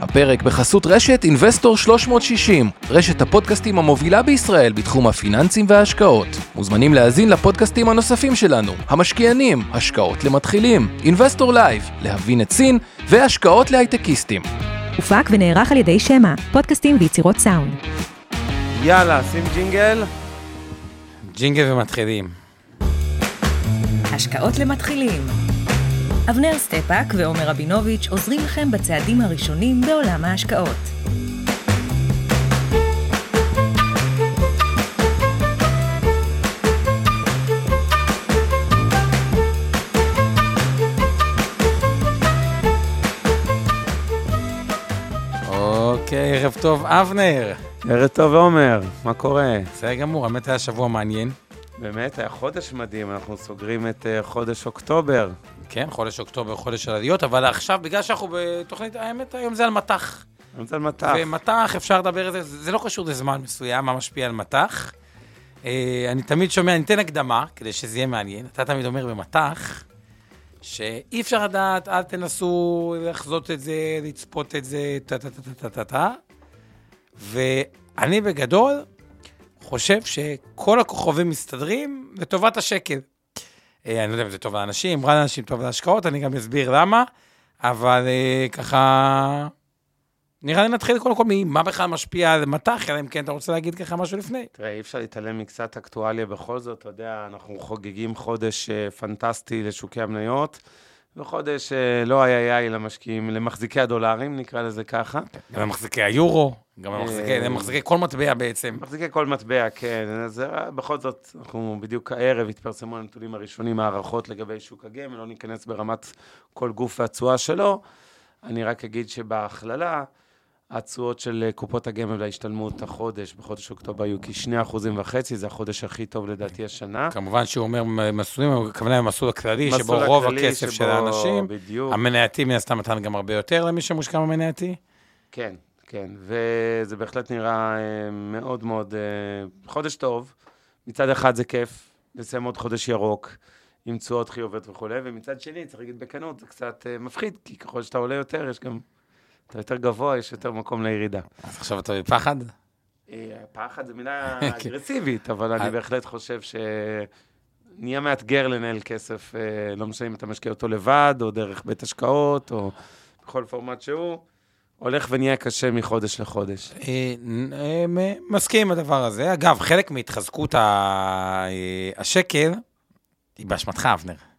הפרק בחסות רשת אינבסטור 360, רשת הפודקאסטים המובילה בישראל בתחום הפיננסים וההשקעות. מוזמנים להאזין לפודקאסטים הנוספים שלנו, המשקיענים, השקעות למתחילים, אינבסטור לייב, להבין את סין, והשקעות להייטקיסטים. הופק ונערך על ידי שמע, פודקאסטים ויצירות סאונד. יאללה, שים ג'ינגל. ג'ינגל ומתחילים. השקעות למתחילים. אבנר סטפאק ועומר רבינוביץ' עוזרים לכם בצעדים הראשונים בעולם ההשקעות. אוקיי, ערב טוב, אבנר. ערב טוב, עומר, מה קורה? בסדר גמור, האמת היה שבוע מעניין. באמת, היה חודש מדהים, אנחנו סוגרים את uh, חודש אוקטובר. כן, חודש אוקטובר, חודש של עליות, אבל עכשיו, בגלל שאנחנו בתוכנית, האמת, היום זה על מטח. היום זה על מטח. ומטח, אפשר לדבר על זה, זה לא קשור לזמן מסוים, מה משפיע על מטח. אה, אני תמיד שומע, אני אתן הקדמה, כדי שזה יהיה מעניין. אתה תמיד אומר במטח, שאי אפשר לדעת, אל תנסו לחזות את זה, לצפות את זה, טה-טה-טה-טה-טה. ואני בגדול חושב שכל הכוכבים מסתדרים לטובת השקל. אה, אני לא יודע אם זה טוב לאנשים, רע לאנשים, טוב להשקעות, אני גם אסביר למה, אבל אה, ככה... נראה לי נתחיל קודם כל ממה בכלל משפיע על מטח, אלא אם כן אתה רוצה להגיד ככה משהו לפני. תראה, אי אפשר להתעלם מקצת אקטואליה בכל זאת, אתה יודע, אנחנו חוגגים חודש uh, פנטסטי לשוקי המניות, וחודש uh, לא היה יאי למשקיעים, למחזיקי הדולרים, נקרא לזה ככה. גם למחזיקי היורו, גם למחזיקי, למחזיקי כל מטבע בעצם. מחזיקי כל מטבע, כן. אז בכל זאת, אנחנו בדיוק הערב התפרסמו הנתונים הראשונים, הערכות לגבי שוק הגמל, לא ניכנס ברמת כל גוף והתשואה שלו. אני רק אגיד שבהכללה, התשואות של קופות הגמל להשתלמות החודש, בחודש אוקטובר, היו כשני אחוזים וחצי, זה החודש הכי טוב לדעתי השנה. כמובן שהוא אומר מסלולים, הכוונה למסלול הכללי, שבו רוב הכסף של האנשים, בדיוק. המנייתי מן הסתם נתן גם הרבה יותר למי שמושקע במנייתי. כן, כן, וזה בהחלט נראה אה, מאוד מאוד אה, חודש טוב. מצד אחד זה כיף לסיים עוד חודש ירוק. עם תשואות חיוביות וכולי, ומצד שני, צריך להגיד בכנות, זה קצת מפחיד, כי ככל שאתה עולה יותר, יש גם, אתה יותר גבוה, יש יותר מקום לירידה. אז עכשיו אתה בפחד? פחד זו מילה אגרסיבית, אבל אני בהחלט חושב שנהיה מאתגר לנהל כסף, uh, לא משנה אם אתה משקיע אותו לבד, או דרך בית השקעות, או בכל פורמט שהוא. הולך ונהיה קשה מחודש לחודש. מסכים עם הדבר הזה. אגב, חלק מהתחזקות השקל, היא באשמתך, אבנר.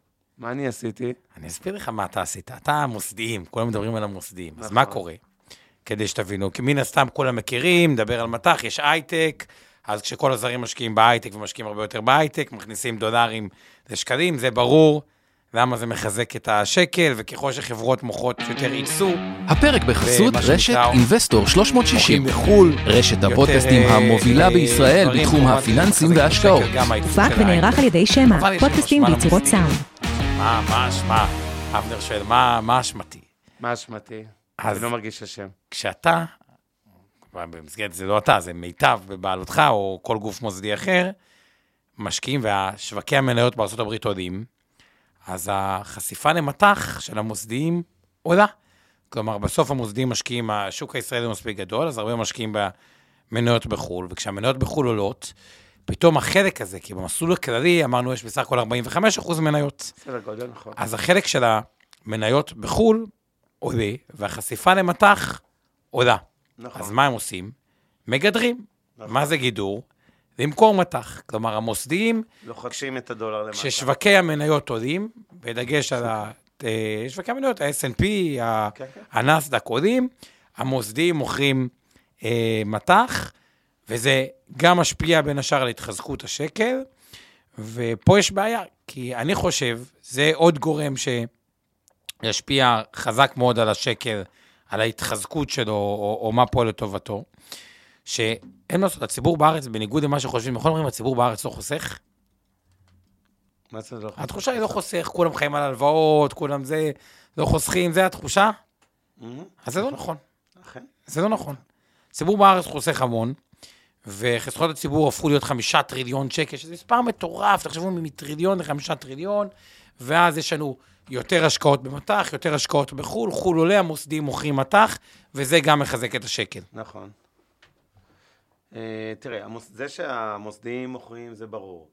מה אני עשיתי? אני אסביר לך מה אתה עשית. אתה המוסדיים, כולם מדברים על המוסדיים. אז מה קורה? כדי שתבינו, כי מן הסתם כולם מכירים, מדבר על מטח, יש הייטק, אז כשכל הזרים משקיעים בהייטק ומשקיעים הרבה יותר בהייטק, מכניסים דולרים לשקלים, זה ברור. למה זה מחזק את השקל, וככל שחברות מוכרות יותר ייצוא. הפרק בחסות רשת אינבסטור 360, בחו"ל, רשת הפודקאסטים המובילה בישראל בתחום הפיננסים וההשקעות. הופק ונערך על ידי שמע, פודקאסטים ויצירות סאונד. מה, מה אשמה? אבנר שואל, מה אשמתי? מה אשמתי? אני לא מרגיש אשם. כשאתה, במסגרת זה לא אתה, זה מיטב בבעלותך, או כל גוף מוסדי אחר, משקיעים, והשווקי המניות בארה"ב עולים, אז החשיפה למטח של המוסדיים עולה. כלומר, בסוף המוסדיים משקיעים, השוק הישראלי הוא מספיק גדול, אז הרבה משקיעים במניות בחו"ל, וכשהמניות בחו"ל עולות, פתאום החלק הזה, כי במסלול הכללי אמרנו יש בסך הכל 45% מניות. בסדר גודל, נכון. אז החלק של המניות בחו"ל עולה, והחשיפה למטח עולה. נכון. אז מה הם עושים? מגדרים. נכון. מה זה גידור? למכור מטח. כלומר, המוסדיים... לוחצים את הדולר למטה. כששווקי המניות עולים, בדגש על ה... שווקי המניות, ה-S&P, כן, כן. הנסדק עולים, המוסדיים מוכרים אה, מטח, וזה גם משפיע בין השאר על התחזקות השקל, ופה יש בעיה, כי אני חושב, זה עוד גורם שישפיע חזק מאוד על השקל, על ההתחזקות שלו, או, או מה פועל לטובתו. שאין מה לעשות, הציבור בארץ, בניגוד למה שחושבים, בכל אומרים, הציבור בארץ לא חוסך. מה זה לא חוסך? התחושה היא לא חוסך, כולם חיים על הלוואות, כולם זה, לא חוסכים, זה התחושה? אז זה לא נכון. אכן. זה לא נכון. הציבור בארץ חוסך המון, וחסכונות הציבור הפכו להיות חמישה טריליון שקל, שזה מספר מטורף, תחשבו מטריליון לחמישה טריליון, ואז יש לנו יותר השקעות במטח, יותר השקעות בחו"ל, חו"ל עולה, המוסדים מוכרים מטח, וזה גם מחזק את השקל. נכון. אה, תראה. זה שהמוסדיים מוכרים זה ברור.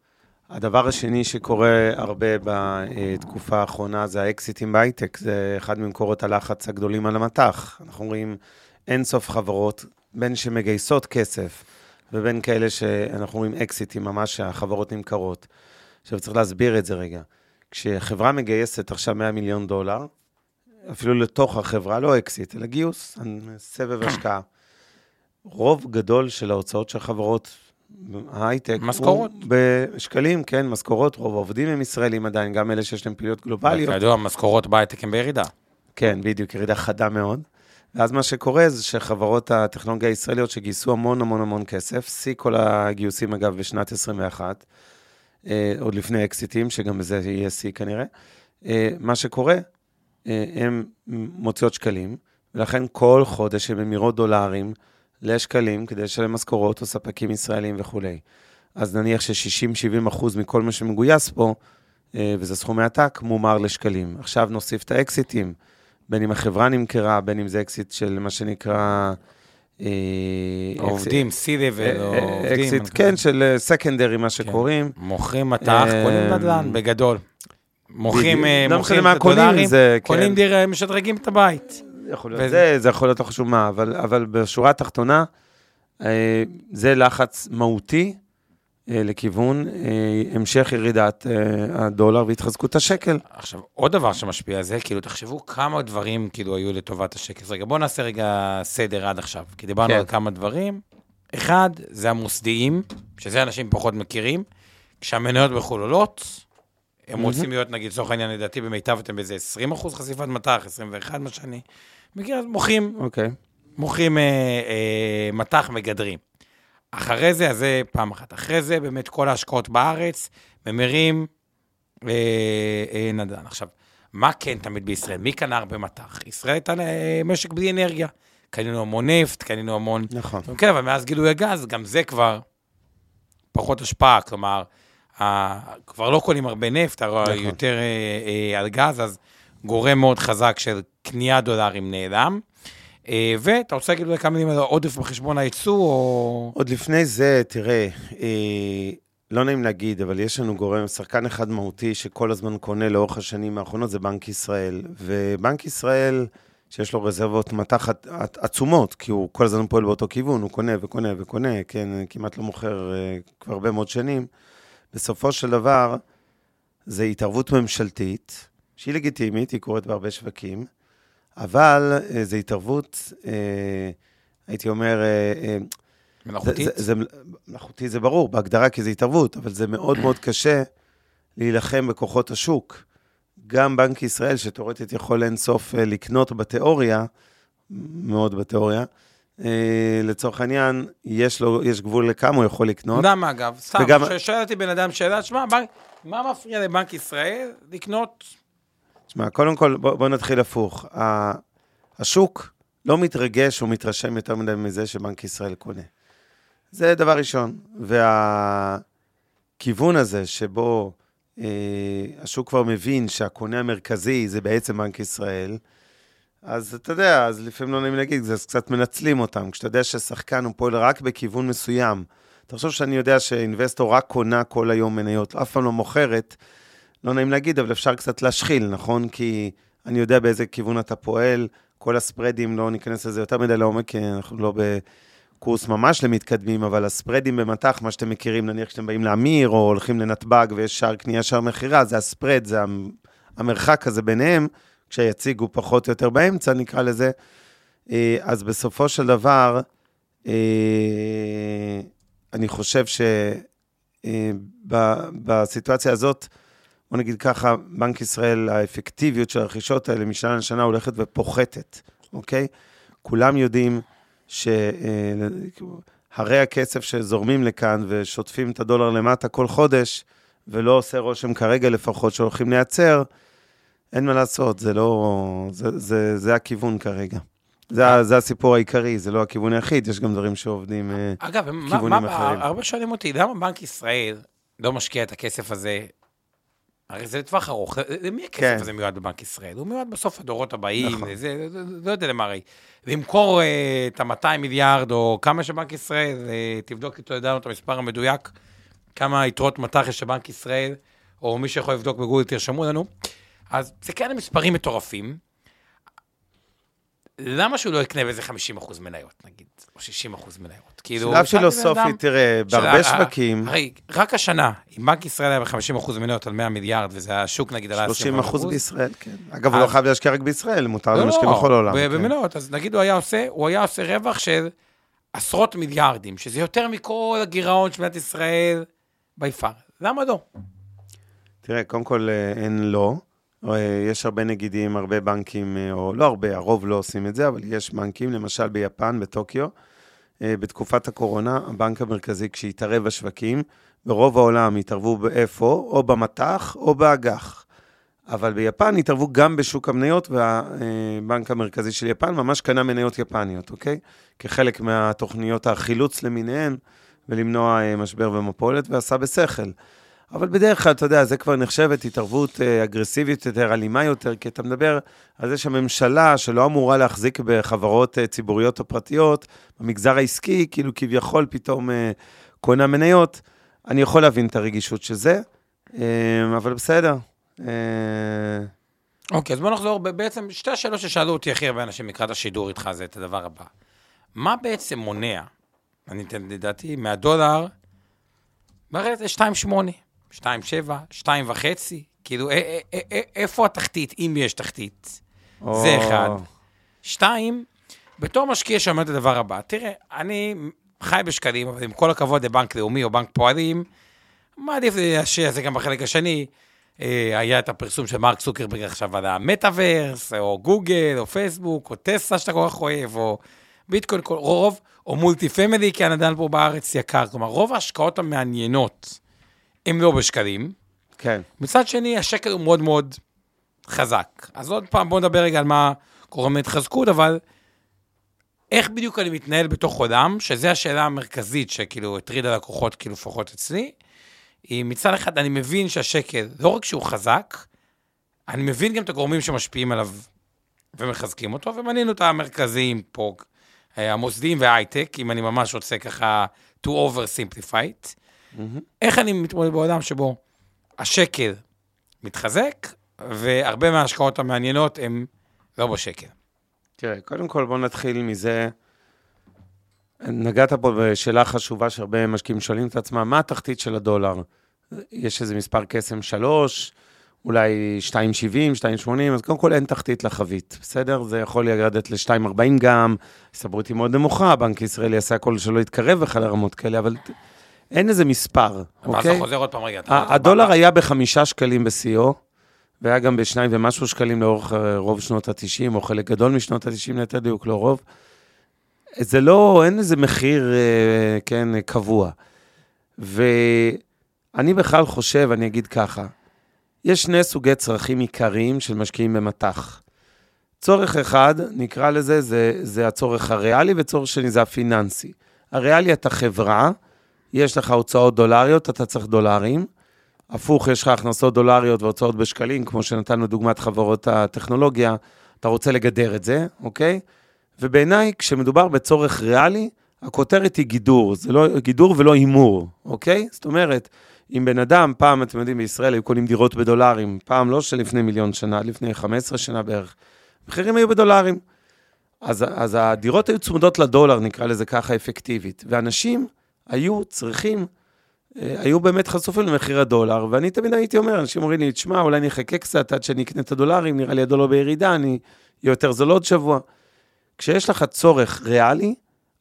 הדבר השני שקורה הרבה בתקופה האחרונה זה האקזיטים בהייטק, זה אחד ממקורות הלחץ הגדולים על המטח. אנחנו רואים אין סוף חברות, בין שמגייסות כסף ובין כאלה שאנחנו רואים אקזיטים, ממש שהחברות נמכרות. עכשיו צריך להסביר את זה רגע. כשחברה מגייסת עכשיו 100 מיליון דולר, אפילו לתוך החברה, לא אקזיט, אלא גיוס, סבב השקעה. רוב גדול של ההוצאות של חברות ההייטק, משכורות. בשקלים, כן, משכורות, רוב העובדים הם ישראלים עדיין, גם אלה שיש להם פעילויות גלובליות. כידוע, המשכורות בהייטק הן בירידה. כן, בדיוק, ירידה חדה מאוד. ואז מה שקורה זה שחברות הטכנולוגיה הישראליות שגייסו המון המון המון כסף, שיא כל הגיוסים אגב בשנת 21, אה, עוד לפני אקזיטים, שגם בזה יהיה שיא כנראה, אה, מה שקורה, אה, הן מוציאות שקלים, ולכן כל חודש הן ממירות דולרים לשקלים כדי לשלם משכורות או ספקים ישראלים וכולי. אז נניח ש-60-70 אחוז מכל מה שמגויס פה, אה, וזה סכומי עתק, מומר לשקלים. עכשיו נוסיף את האקזיטים, בין אם החברה נמכרה, בין אם זה אקזיט של מה שנקרא... אה, עובדים, C-Level, או אה, עובדים. אקזיט, כן, של secondary, מה שקוראים. מוכרים מטח, אה, קונים נדל"ן, בגדול. מוכרים. אה, לא מוכרים את הדולרים, זה, קונים כן. דירה, משדרגים את הבית. יכול להיות וזה- זה, זה יכול להיות לא חשוב מה, אבל, אבל בשורה התחתונה, אה, זה לחץ מהותי אה, לכיוון אה, המשך ירידת אה, הדולר והתחזקות השקל. עכשיו, עוד דבר שמשפיע על זה, כאילו, תחשבו כמה דברים כאילו היו לטובת השקל. אז רגע, בואו נעשה רגע סדר עד עכשיו, כי דיברנו כן. על כמה דברים. אחד, זה המוסדיים, שזה אנשים פחות מכירים. כשהמניות בחו"ל עולות, הם רוצים להיות, נגיד, לצורך העניין, לדעתי, במיטב אתם באיזה 20 אחוז חשיפת מטח, 21, מה שאני מכיר, אז מוכרים, אוקיי. מוכרים אה, אה, מטח, מגדרים. אחרי זה, אז זה פעם אחת. אחרי זה, באמת כל ההשקעות בארץ, ממירים אה, אה, נדל"ן. עכשיו, מה כן תמיד בישראל? מי קנה הרבה מטח? ישראל הייתה אה, משק בלי אנרגיה. קנינו המון נפט, קנינו המון... נכון. כן, אבל מאז גילוי הגז, גם זה כבר פחות השפעה, כלומר, ה- כבר לא קונים הרבה נפט, הרי נכון. יותר אה, אה, על גז, אז גורם מאוד חזק של קניית דולרים נעלם. אה, ואתה רוצה להגיד כמה מילים על העודף בחשבון הייצוא, או... עוד לפני זה, תראה, אה, לא נעים להגיד, אבל יש לנו גורם, שחקן אחד מהותי שכל הזמן קונה לאורך השנים האחרונות, זה בנק ישראל. ובנק ישראל, שיש לו רזרבות מטח עצ- עצומות, כי הוא כל הזמן פועל באותו כיוון, הוא קונה וקונה וקונה, כן, כמעט לא מוכר אה, כבר הרבה מאוד שנים. בסופו של דבר, זה התערבות ממשלתית, שהיא לגיטימית, היא קורית בהרבה שווקים, אבל אה, זו התערבות, אה, הייתי אומר, אה, מלאכותית? זה, זה, זה, מלאכותי זה ברור, בהגדרה כי זה התערבות, אבל זה מאוד מאוד קשה להילחם בכוחות השוק. גם בנק ישראל, שתאורטית יכול אינסוף לקנות בתיאוריה, מאוד בתיאוריה, לצורך העניין, יש לו, יש גבול לכמה הוא יכול לקנות. למה אגב? סתם, וגם-. שואל אותי בן אדם שאלה, שמע, מה מפריע לבנק ישראל לקנות? תשמע, קודם כל, בוא, בוא נתחיל הפוך. השוק לא מתרגש או מתרשם יותר מדי מזה שבנק ישראל קונה. זה דבר ראשון. והכיוון הזה שבו אה, השוק כבר מבין שהקונה המרכזי זה בעצם בנק ישראל, אז אתה יודע, אז לפעמים לא נעים להגיד, אז קצת מנצלים אותם. כשאתה יודע ששחקן הוא פועל רק בכיוון מסוים, תחשוב שאני יודע שאינבסטור רק קונה כל היום מניות, אף פעם לא מוכרת, לא נעים להגיד, אבל אפשר קצת להשחיל, נכון? כי אני יודע באיזה כיוון אתה פועל, כל הספרדים, לא ניכנס לזה יותר מדי לעומק, כי אנחנו לא בקורס ממש למתקדמים, אבל הספרדים במטח, מה שאתם מכירים, נניח כשאתם באים לאמיר, או הולכים לנתב"ג ויש שער קנייה, שער מכירה, זה הספרד, זה המ- המרחק הזה ביניהם, כשהיציג הוא פחות או יותר באמצע, נקרא לזה. אה, אז בסופו של דבר, אה, אני חושב שבסיטואציה הזאת, בוא נגיד ככה, בנק ישראל, האפקטיביות של הרכישות האלה משנה לשנה הולכת ופוחתת, אוקיי? כולם יודעים שהרי הכסף שזורמים לכאן ושוטפים את הדולר למטה כל חודש, ולא עושה רושם כרגע לפחות שהולכים לייצר, אין מה לעשות, זה לא... זה, זה, זה הכיוון כרגע. זה, זה הסיפור העיקרי, זה לא הכיוון היחיד, יש גם דברים שעובדים... אה, אגב, מה, כיוונים מה, אחרים. הרבה שואלים אותי, למה בנק ישראל לא משקיע את הכסף הזה הרי זה לטווח ארוך, למי הכסף כן. הזה מיועד בבנק ישראל? הוא מיועד בסוף הדורות הבאים, נכון. זה, זה, זה, לא יודע למה הרי. למכור אה, את ה-200 מיליארד, או כמה שבנק ישראל, אה, תבדוק איתו, ידענו את המספר המדויק, כמה יתרות מטח יש לבנק ישראל, או מי שיכול לבדוק בגוגל, תרשמו לנו. אז זה כאלה מספרים מטורפים. למה שהוא לא יקנה באיזה 50% מניות, נגיד, או 60% מניות? כאילו, שלב פילוסופי, תראה, בהרבה שווקים, הרי רק השנה, אם בנק ישראל היה ב-50% מניות על 100 מיליארד, וזה השוק נגיד עלה 30 אחוז אחוז, בישראל, כן. אגב, הוא לא חייב להשקיע רק בישראל, מותר לא, להשקיע בכל העולם. כן. במניות, אז נגיד הוא היה עושה, הוא היה עושה רווח של עשרות מיליארדים, שזה יותר מכל הגירעון של מדינת ישראל by far. למה לא? תראה, קודם כל אה, אין לא. אה, יש הרבה נגידים, הרבה בנקים, אה, או לא הרבה, הרוב לא עושים את זה, אבל יש בנקים, למשל ביפן, בטוקיו, אה, בתקופת הקורונה, הבנק המרכזי, כשהתערב בשווקים, ברוב העולם התערבו באיפה, או במטח או באג"ח. אבל ביפן התערבו גם בשוק המניות, והבנק המרכזי של יפן ממש קנה מניות יפניות, אוקיי? כחלק מהתוכניות החילוץ למיניהן, ולמנוע משבר ומפולת, ועשה בשכל. אבל בדרך כלל, אתה יודע, זה כבר נחשבת התערבות אה, אגרסיבית יותר, אלימה יותר, כי אתה מדבר על זה שהממשלה, שלא אמורה להחזיק בחברות אה, ציבוריות או פרטיות, במגזר העסקי, כאילו כביכול פתאום אה, קונה מניות, אני יכול להבין את הרגישות של זה, אבל בסדר. אוקיי, אז בוא נחזור, בעצם שתי השאלות ששאלו אותי הכי הרבה אנשים לקראת השידור איתך זה את הדבר הבא. מה בעצם מונע, אני אתן לדעתי, מהדולר, בארץ זה 2.8, 2.7, 2.5, כאילו, א- א- א- א- איפה התחתית, אם יש תחתית? או- זה אחד. שתיים, בתור משקיע שאומר את הדבר הבא, תראה, אני חי בשקלים, אבל עם כל הכבוד לבנק לאומי או בנק פועלים, מעדיף להשאיר זה גם בחלק השני. אה, היה את הפרסום של מרק צוקרברג עכשיו על המטאוורס, או גוגל, או פייסבוק, או טסלה שאתה כל כך אוהב, או ביטקוין, רוב, או מולטי פמילי, כי הנדל פה בארץ יקר. כלומר, רוב ההשקעות המעניינות הן לא בשקלים. כן. מצד שני, השקל הוא מאוד מאוד חזק. אז עוד פעם, בואו נדבר רגע על מה קורה מהתחזקות, אבל איך בדיוק אני מתנהל בתוך עולם, שזו השאלה המרכזית שכאילו הטרידה לקוחות, כאילו לפחות אצלי. היא מצד אחד, אני מבין שהשקל, לא רק שהוא חזק, אני מבין גם את הגורמים שמשפיעים עליו ומחזקים אותו, ומנינו את המרכזיים פה, אה, המוסדיים וההייטק, אם אני ממש רוצה ככה to oversimplify it. איך אני מתמודד בעולם שבו השקל מתחזק, והרבה מההשקעות המעניינות הן לא בשקל. תראה, קודם כל בוא נתחיל מזה, נגעת פה בשאלה חשובה שהרבה משקיעים שואלים את עצמם, מה התחתית של הדולר? יש איזה מספר קסם 3, אולי 2.70, 2.80, אז קודם כל אין תחתית לחבית, בסדר? זה יכול לרדת ל-2.40 גם, הסתברות היא מאוד נמוכה, בנק ישראל יעשה הכל שלא יתקרב בכלל לרמות כאלה, אבל אין איזה מספר, אוקיי? אתה חוזר עוד פעם רגע. הדולר היה בחמישה שקלים בשיאו, והיה גם בשניים ומשהו שקלים לאורך אה, רוב שנות ה-90, או חלק גדול משנות ה-90, ליתר דיוק, לא רוב. זה לא, אין איזה מחיר, אה, כן, קבוע. ואני בכלל חושב, אני אגיד ככה, יש שני סוגי צרכים עיקריים של משקיעים במטח. צורך אחד, נקרא לזה, זה, זה הצורך הריאלי, וצורך שני זה הפיננסי. הריאלי, אתה חברה, יש לך הוצאות דולריות, אתה צריך דולרים. הפוך, יש לך הכנסות דולריות והוצאות בשקלים, כמו שנתנו דוגמת חברות הטכנולוגיה, אתה רוצה לגדר את זה, אוקיי? ובעיניי, כשמדובר בצורך ריאלי, הכותרת היא גידור, זה לא גידור ולא הימור, אוקיי? זאת אומרת, אם בן אדם, פעם, אתם יודעים, בישראל היו קונים דירות בדולרים, פעם לא שלפני מיליון שנה, לפני 15 שנה בערך, מחירים היו בדולרים. אז, אז הדירות היו צמודות לדולר, נקרא לזה ככה, אפקטיבית. ואנשים היו צריכים, אה, היו באמת חשופים למחיר הדולר, ואני תמיד הייתי אומר, אנשים אומרים לי, תשמע, אולי אני אחכה קצת עד שאני אקנה את הדולרים, נראה לי הדולר בירידה, אני אהיה יותר זול עוד שבוע. כשיש לך צורך ריאלי,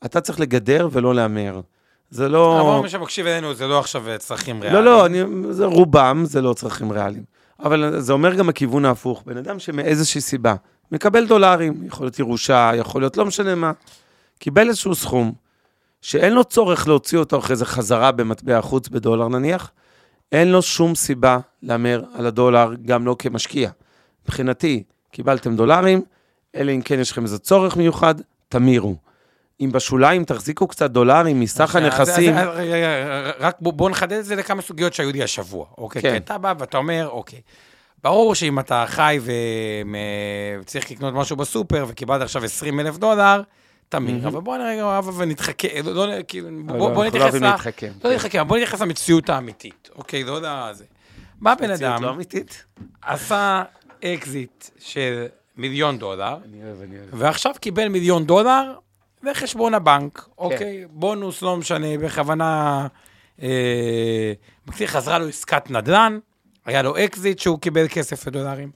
אתה צריך לגדר ולא להמר. זה לא... אבל מי שמקשיב אלינו זה לא עכשיו צרכים ריאליים. לא, לא, אני, זה רובם זה לא צרכים ריאליים. אבל זה אומר גם הכיוון ההפוך. בן אדם שמאיזושהי סיבה מקבל דולרים, יכול להיות ירושה, יכול להיות לא משנה מה, קיבל איזשהו סכום, שאין לו צורך להוציא אותו אחרי זה חזרה במטבע חוץ בדולר נניח, אין לו שום סיבה להמר על הדולר, גם לא כמשקיע. מבחינתי, קיבלתם דולרים, אלא אם כן יש לכם איזה צורך מיוחד, תמירו. אם בשוליים תחזיקו קצת דולרים מסך אז- הנכסים, אז- אז- רק בוא בוא נחדד את זה לכמה סוגיות שהיו לי השבוע, אוקיי? כן. כי אתה בא ואתה אומר, אוקיי, ברור שאם אתה חי וצריך לקנות משהו בסופר וקיבלת עכשיו 20 אלף דולר, תמיר, אבל בוא נרגע, הבה ונתחכה, לא, לא, כאילו, בוא בוא לא נתייחס ל... לא נתחכה, בוא נתייחס למציאות האמיתית, אוקיי? לא יודע, זה. בא בן מציאות אדם, לא אמיתית? עשה אקזיט של מיליון דולר, אוהב, אוהב. ועכשיו קיבל מיליון דולר וחשבון הבנק, כן. אוקיי? בונוס, לא משנה, בכוונה, אה, חזרה לו עסקת נדל"ן, היה לו אקזיט שהוא קיבל כסף לדולרים.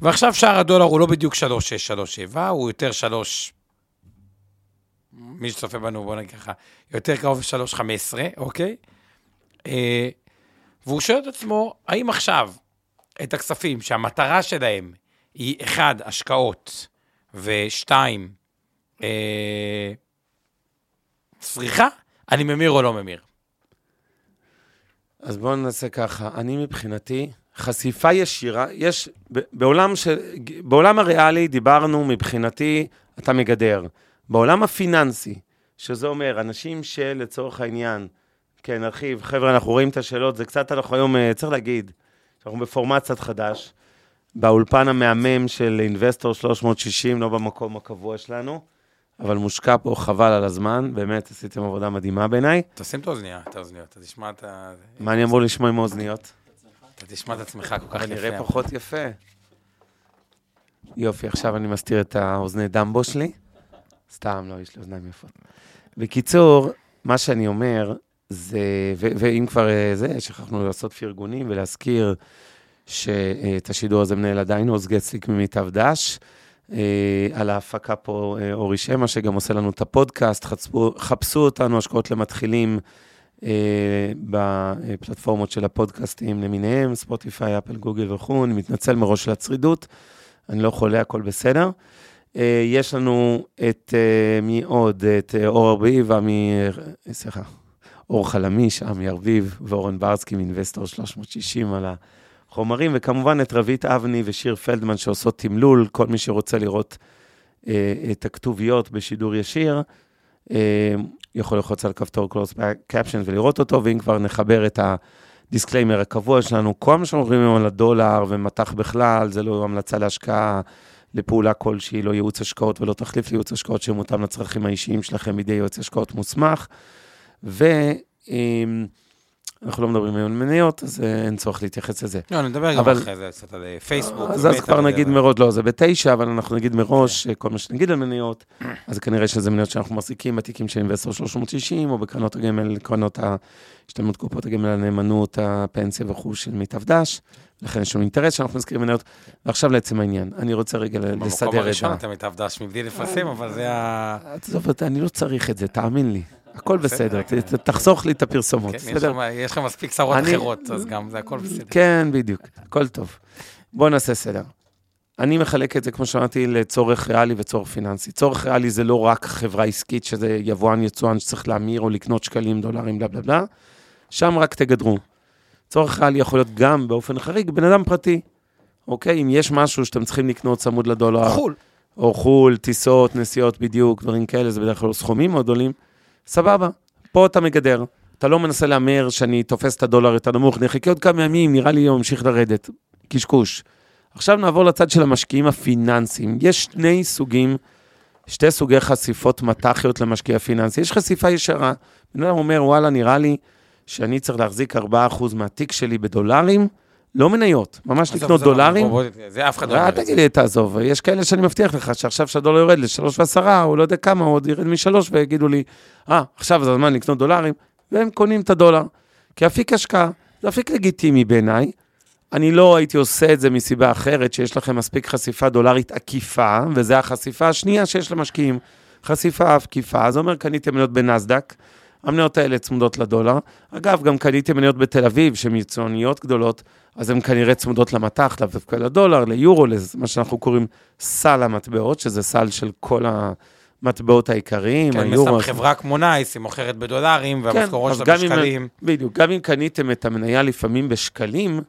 ועכשיו שער הדולר הוא לא בדיוק 3.637, הוא יותר 3... מי שצופה בנו, בוא נגיד ככה, יותר קרוב ל-3.15, אוקיי? אה, והוא שואל את עצמו, האם עכשיו את הכספים שהמטרה שלהם היא, אחד, השקעות, ושתיים, אה, צריכה, אני ממיר או לא ממיר? אז בואו נעשה ככה, אני מבחינתי, חשיפה ישירה, יש, בעולם, של, בעולם הריאלי דיברנו מבחינתי, אתה מגדר. בעולם הפיננסי, שזה אומר, אנשים שלצורך העניין, כן, נרחיב, חבר'ה, אנחנו רואים את השאלות, זה קצת, אנחנו היום, אה, צריך להגיד, אנחנו בפורמט קצת חדש, באולפן המהמם של אינבסטור 360, לא במקום הקבוע שלנו, אבל מושקע פה חבל על הזמן, באמת עשיתם עבודה מדהימה בעיניי. תשים את האוזניה, את האוזניות, אתה תשמע את ה... מה אני אמור לשמוע עם האוזניות? אתה תשמע את עצמך כל כך יפה. נראה פחות יפה. יופי, עכשיו אני מסתיר את האוזני דמבו שלי. סתם, לא, יש לי אוזניים יפות. בקיצור, מה שאני אומר, זה, ו- ואם כבר אה, זה, שכחנו לעשות פרגונים ולהזכיר שאת השידור הזה מנהל עדיין עוז גצליק ממיטב דש. אה, על ההפקה פה אה, אורי שמע, שגם עושה לנו את הפודקאסט, חצפו, חפשו אותנו, השקעות למתחילים, בפלטפורמות של הפודקאסטים למיניהם, ספוטיפיי, אפל, גוגל וכו', אני מתנצל מראש על הצרידות, אני לא חולה, הכל בסדר. אה, יש לנו את, אה, מי עוד? את אה, אור ארביב, עמי, סליחה, אור חלמיש, עמי ארביב ואורן ברסקי מאינבסטור 360 על החומרים, וכמובן את רבית אבני ושיר פלדמן שעושות תמלול, כל מי שרוצה לראות את הכתוביות בשידור ישיר. יכול ללחוץ על כפתור back caption ולראות אותו, ואם כבר נחבר את ה disclaimer הקבוע שלנו, כל מה שאנחנו אומרים היום על הדולר ומטח בכלל, זה לא המלצה להשקעה, לפעולה כלשהי, לא ייעוץ השקעות ולא תחליף לייעוץ השקעות שמותאם לצרכים האישיים שלכם בידי יועץ השקעות מוסמך. ואם אנחנו לא מדברים היום על מניות, אז אה, אין צורך להתייחס לזה. לא, נדבר גם אבל- אחרי זה קצת על אה, פייסבוק. אז אז כבר נגיד מראש, לא, זה בתשע, אבל אנחנו נגיד מראש, אה, כל מה שנגיד על מניות, אז כנראה שזה מניות שאנחנו מחזיקים בתיקים של אינווסטור 360, או בקרנות הגמל, קרנות ההשתלמות קופות הגמל, הנאמנות, הפנסיה וכו' של מיטב דש, לכן יש לנו אינטרס שאנחנו מזכירים מניות. ועכשיו לעצם העניין, אני רוצה רגע במקום לסדר את הראשון ה... אתם התאבדש מבלי לפרסם, אבל זה ה... עזוב אני לא צריך את זה, תאמין לי. הכל בסדר, תחסוך לי את הפרסומות, כן, בסדר? יש לך מספיק אני- אחרות, אז גם זה הכל בסדר. כן, בדיוק, הכל טוב. בואו נעשה סדר. אני מחלק את זה, כמו שאמרתי, לצורך ריאלי וצורך פיננסי. צורך ריאלי זה לא רק חברה עסקית, שזה יבואן יצואן שצריך להמיר או לקנות שקלים, דולרים, בלה בלה בלה, שם רק תגדרו. צורך ריאלי יכול להיות גם, באופן חריג, בן אדם פרטי. אוקיי? אם יש משהו שאתם צריכים לקנות צמוד לדולר, חו"ל. או חו"ל, טיסות, נסיעות בדיוק, דברים כאלה, זה בדרך כלל סכומים מאוד גדולים, סבבה. פה אתה מגדר. אתה לא מנסה להמר שאני תופס את הדולר יותר נמוך, נחכה עוד כמה ימים, נראה לי הוא ממשיך לרדת. קשקוש. עכשיו נעבור לצד של המשקיעים הפיננסיים. יש שני סוגים, שתי סוגי חשיפות מט"חיות למשקיע פיננסי. יש חשיפה ישרה. בן אדם אומר, וואלה, נראה לי שאני צריך להחזיק 4% מהתיק שלי בדולרים, לא מניות, ממש לקנות דולרים. זה אף אחד לא אל אומר את תגיד זה. לי, תעזוב, יש כאלה שאני מבטיח לך שעכשיו שהדולר יורד לשלוש ועשרה, הוא לא יודע כמה, הוא עוד ירד משלוש, ויגידו לי, אה, עכשיו זה הזמן לקנות דולרים, והם קונים את הדולר. כי אפיק השקעה, זה אפיק לגיטימי בעיניי. אני לא הייתי עושה את זה מסיבה אחרת, שיש לכם מספיק חשיפה דולרית עקיפה, וזו החשיפה השנייה שיש למשקיעים. חשיפה עקיפה, זה אומר קניתם מניות בנסדק, המניות האלה צמודות לדולר. אגב, גם קניתם מניות בתל אביב, שהן יצואניות גדולות, אז הן כנראה צמודות למטח, לאו דווקא לדולר, ליורו, למה שאנחנו קוראים סל המטבעות, שזה סל של כל המטבעות העיקריים, כן, היורו. מסתם חברה כמו נייס, היא מוכרת בדולרים, והמשכורות אז שלה גם אם- בשקלים. בדיוק, גם אם קניתם את המניה לפעמים בשקלים,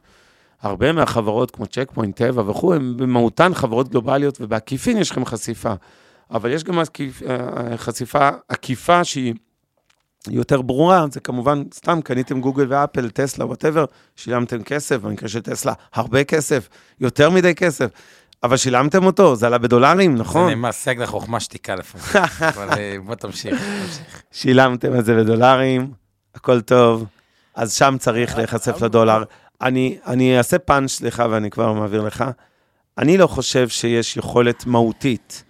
הרבה מהחברות כמו צ'ק פוינט, טבע וכו', הן במהותן חברות גלובליות, ובעקיפין יש לכם חשיפה. אבל יש גם עקיפ- אה, חשיפה עקיפה שהיא יותר ברורה, זה כמובן, סתם קניתם גוגל ואפל, טסלה, whatever, שילמתם כסף, במקרה של טסלה, הרבה כסף, יותר מדי כסף, אבל שילמתם אותו, זה עלה בדולרים, זה נכון? נאמר, סייג לחוכמה שתיקה לפעמים. אבל אה, בוא תמשיך, תמשיך. שילמתם את זה בדולרים, הכל טוב, אז שם צריך להיחשף לדולר. אני, אני אעשה פאנץ', סליחה, ואני כבר מעביר לך. אני לא חושב שיש יכולת מהותית,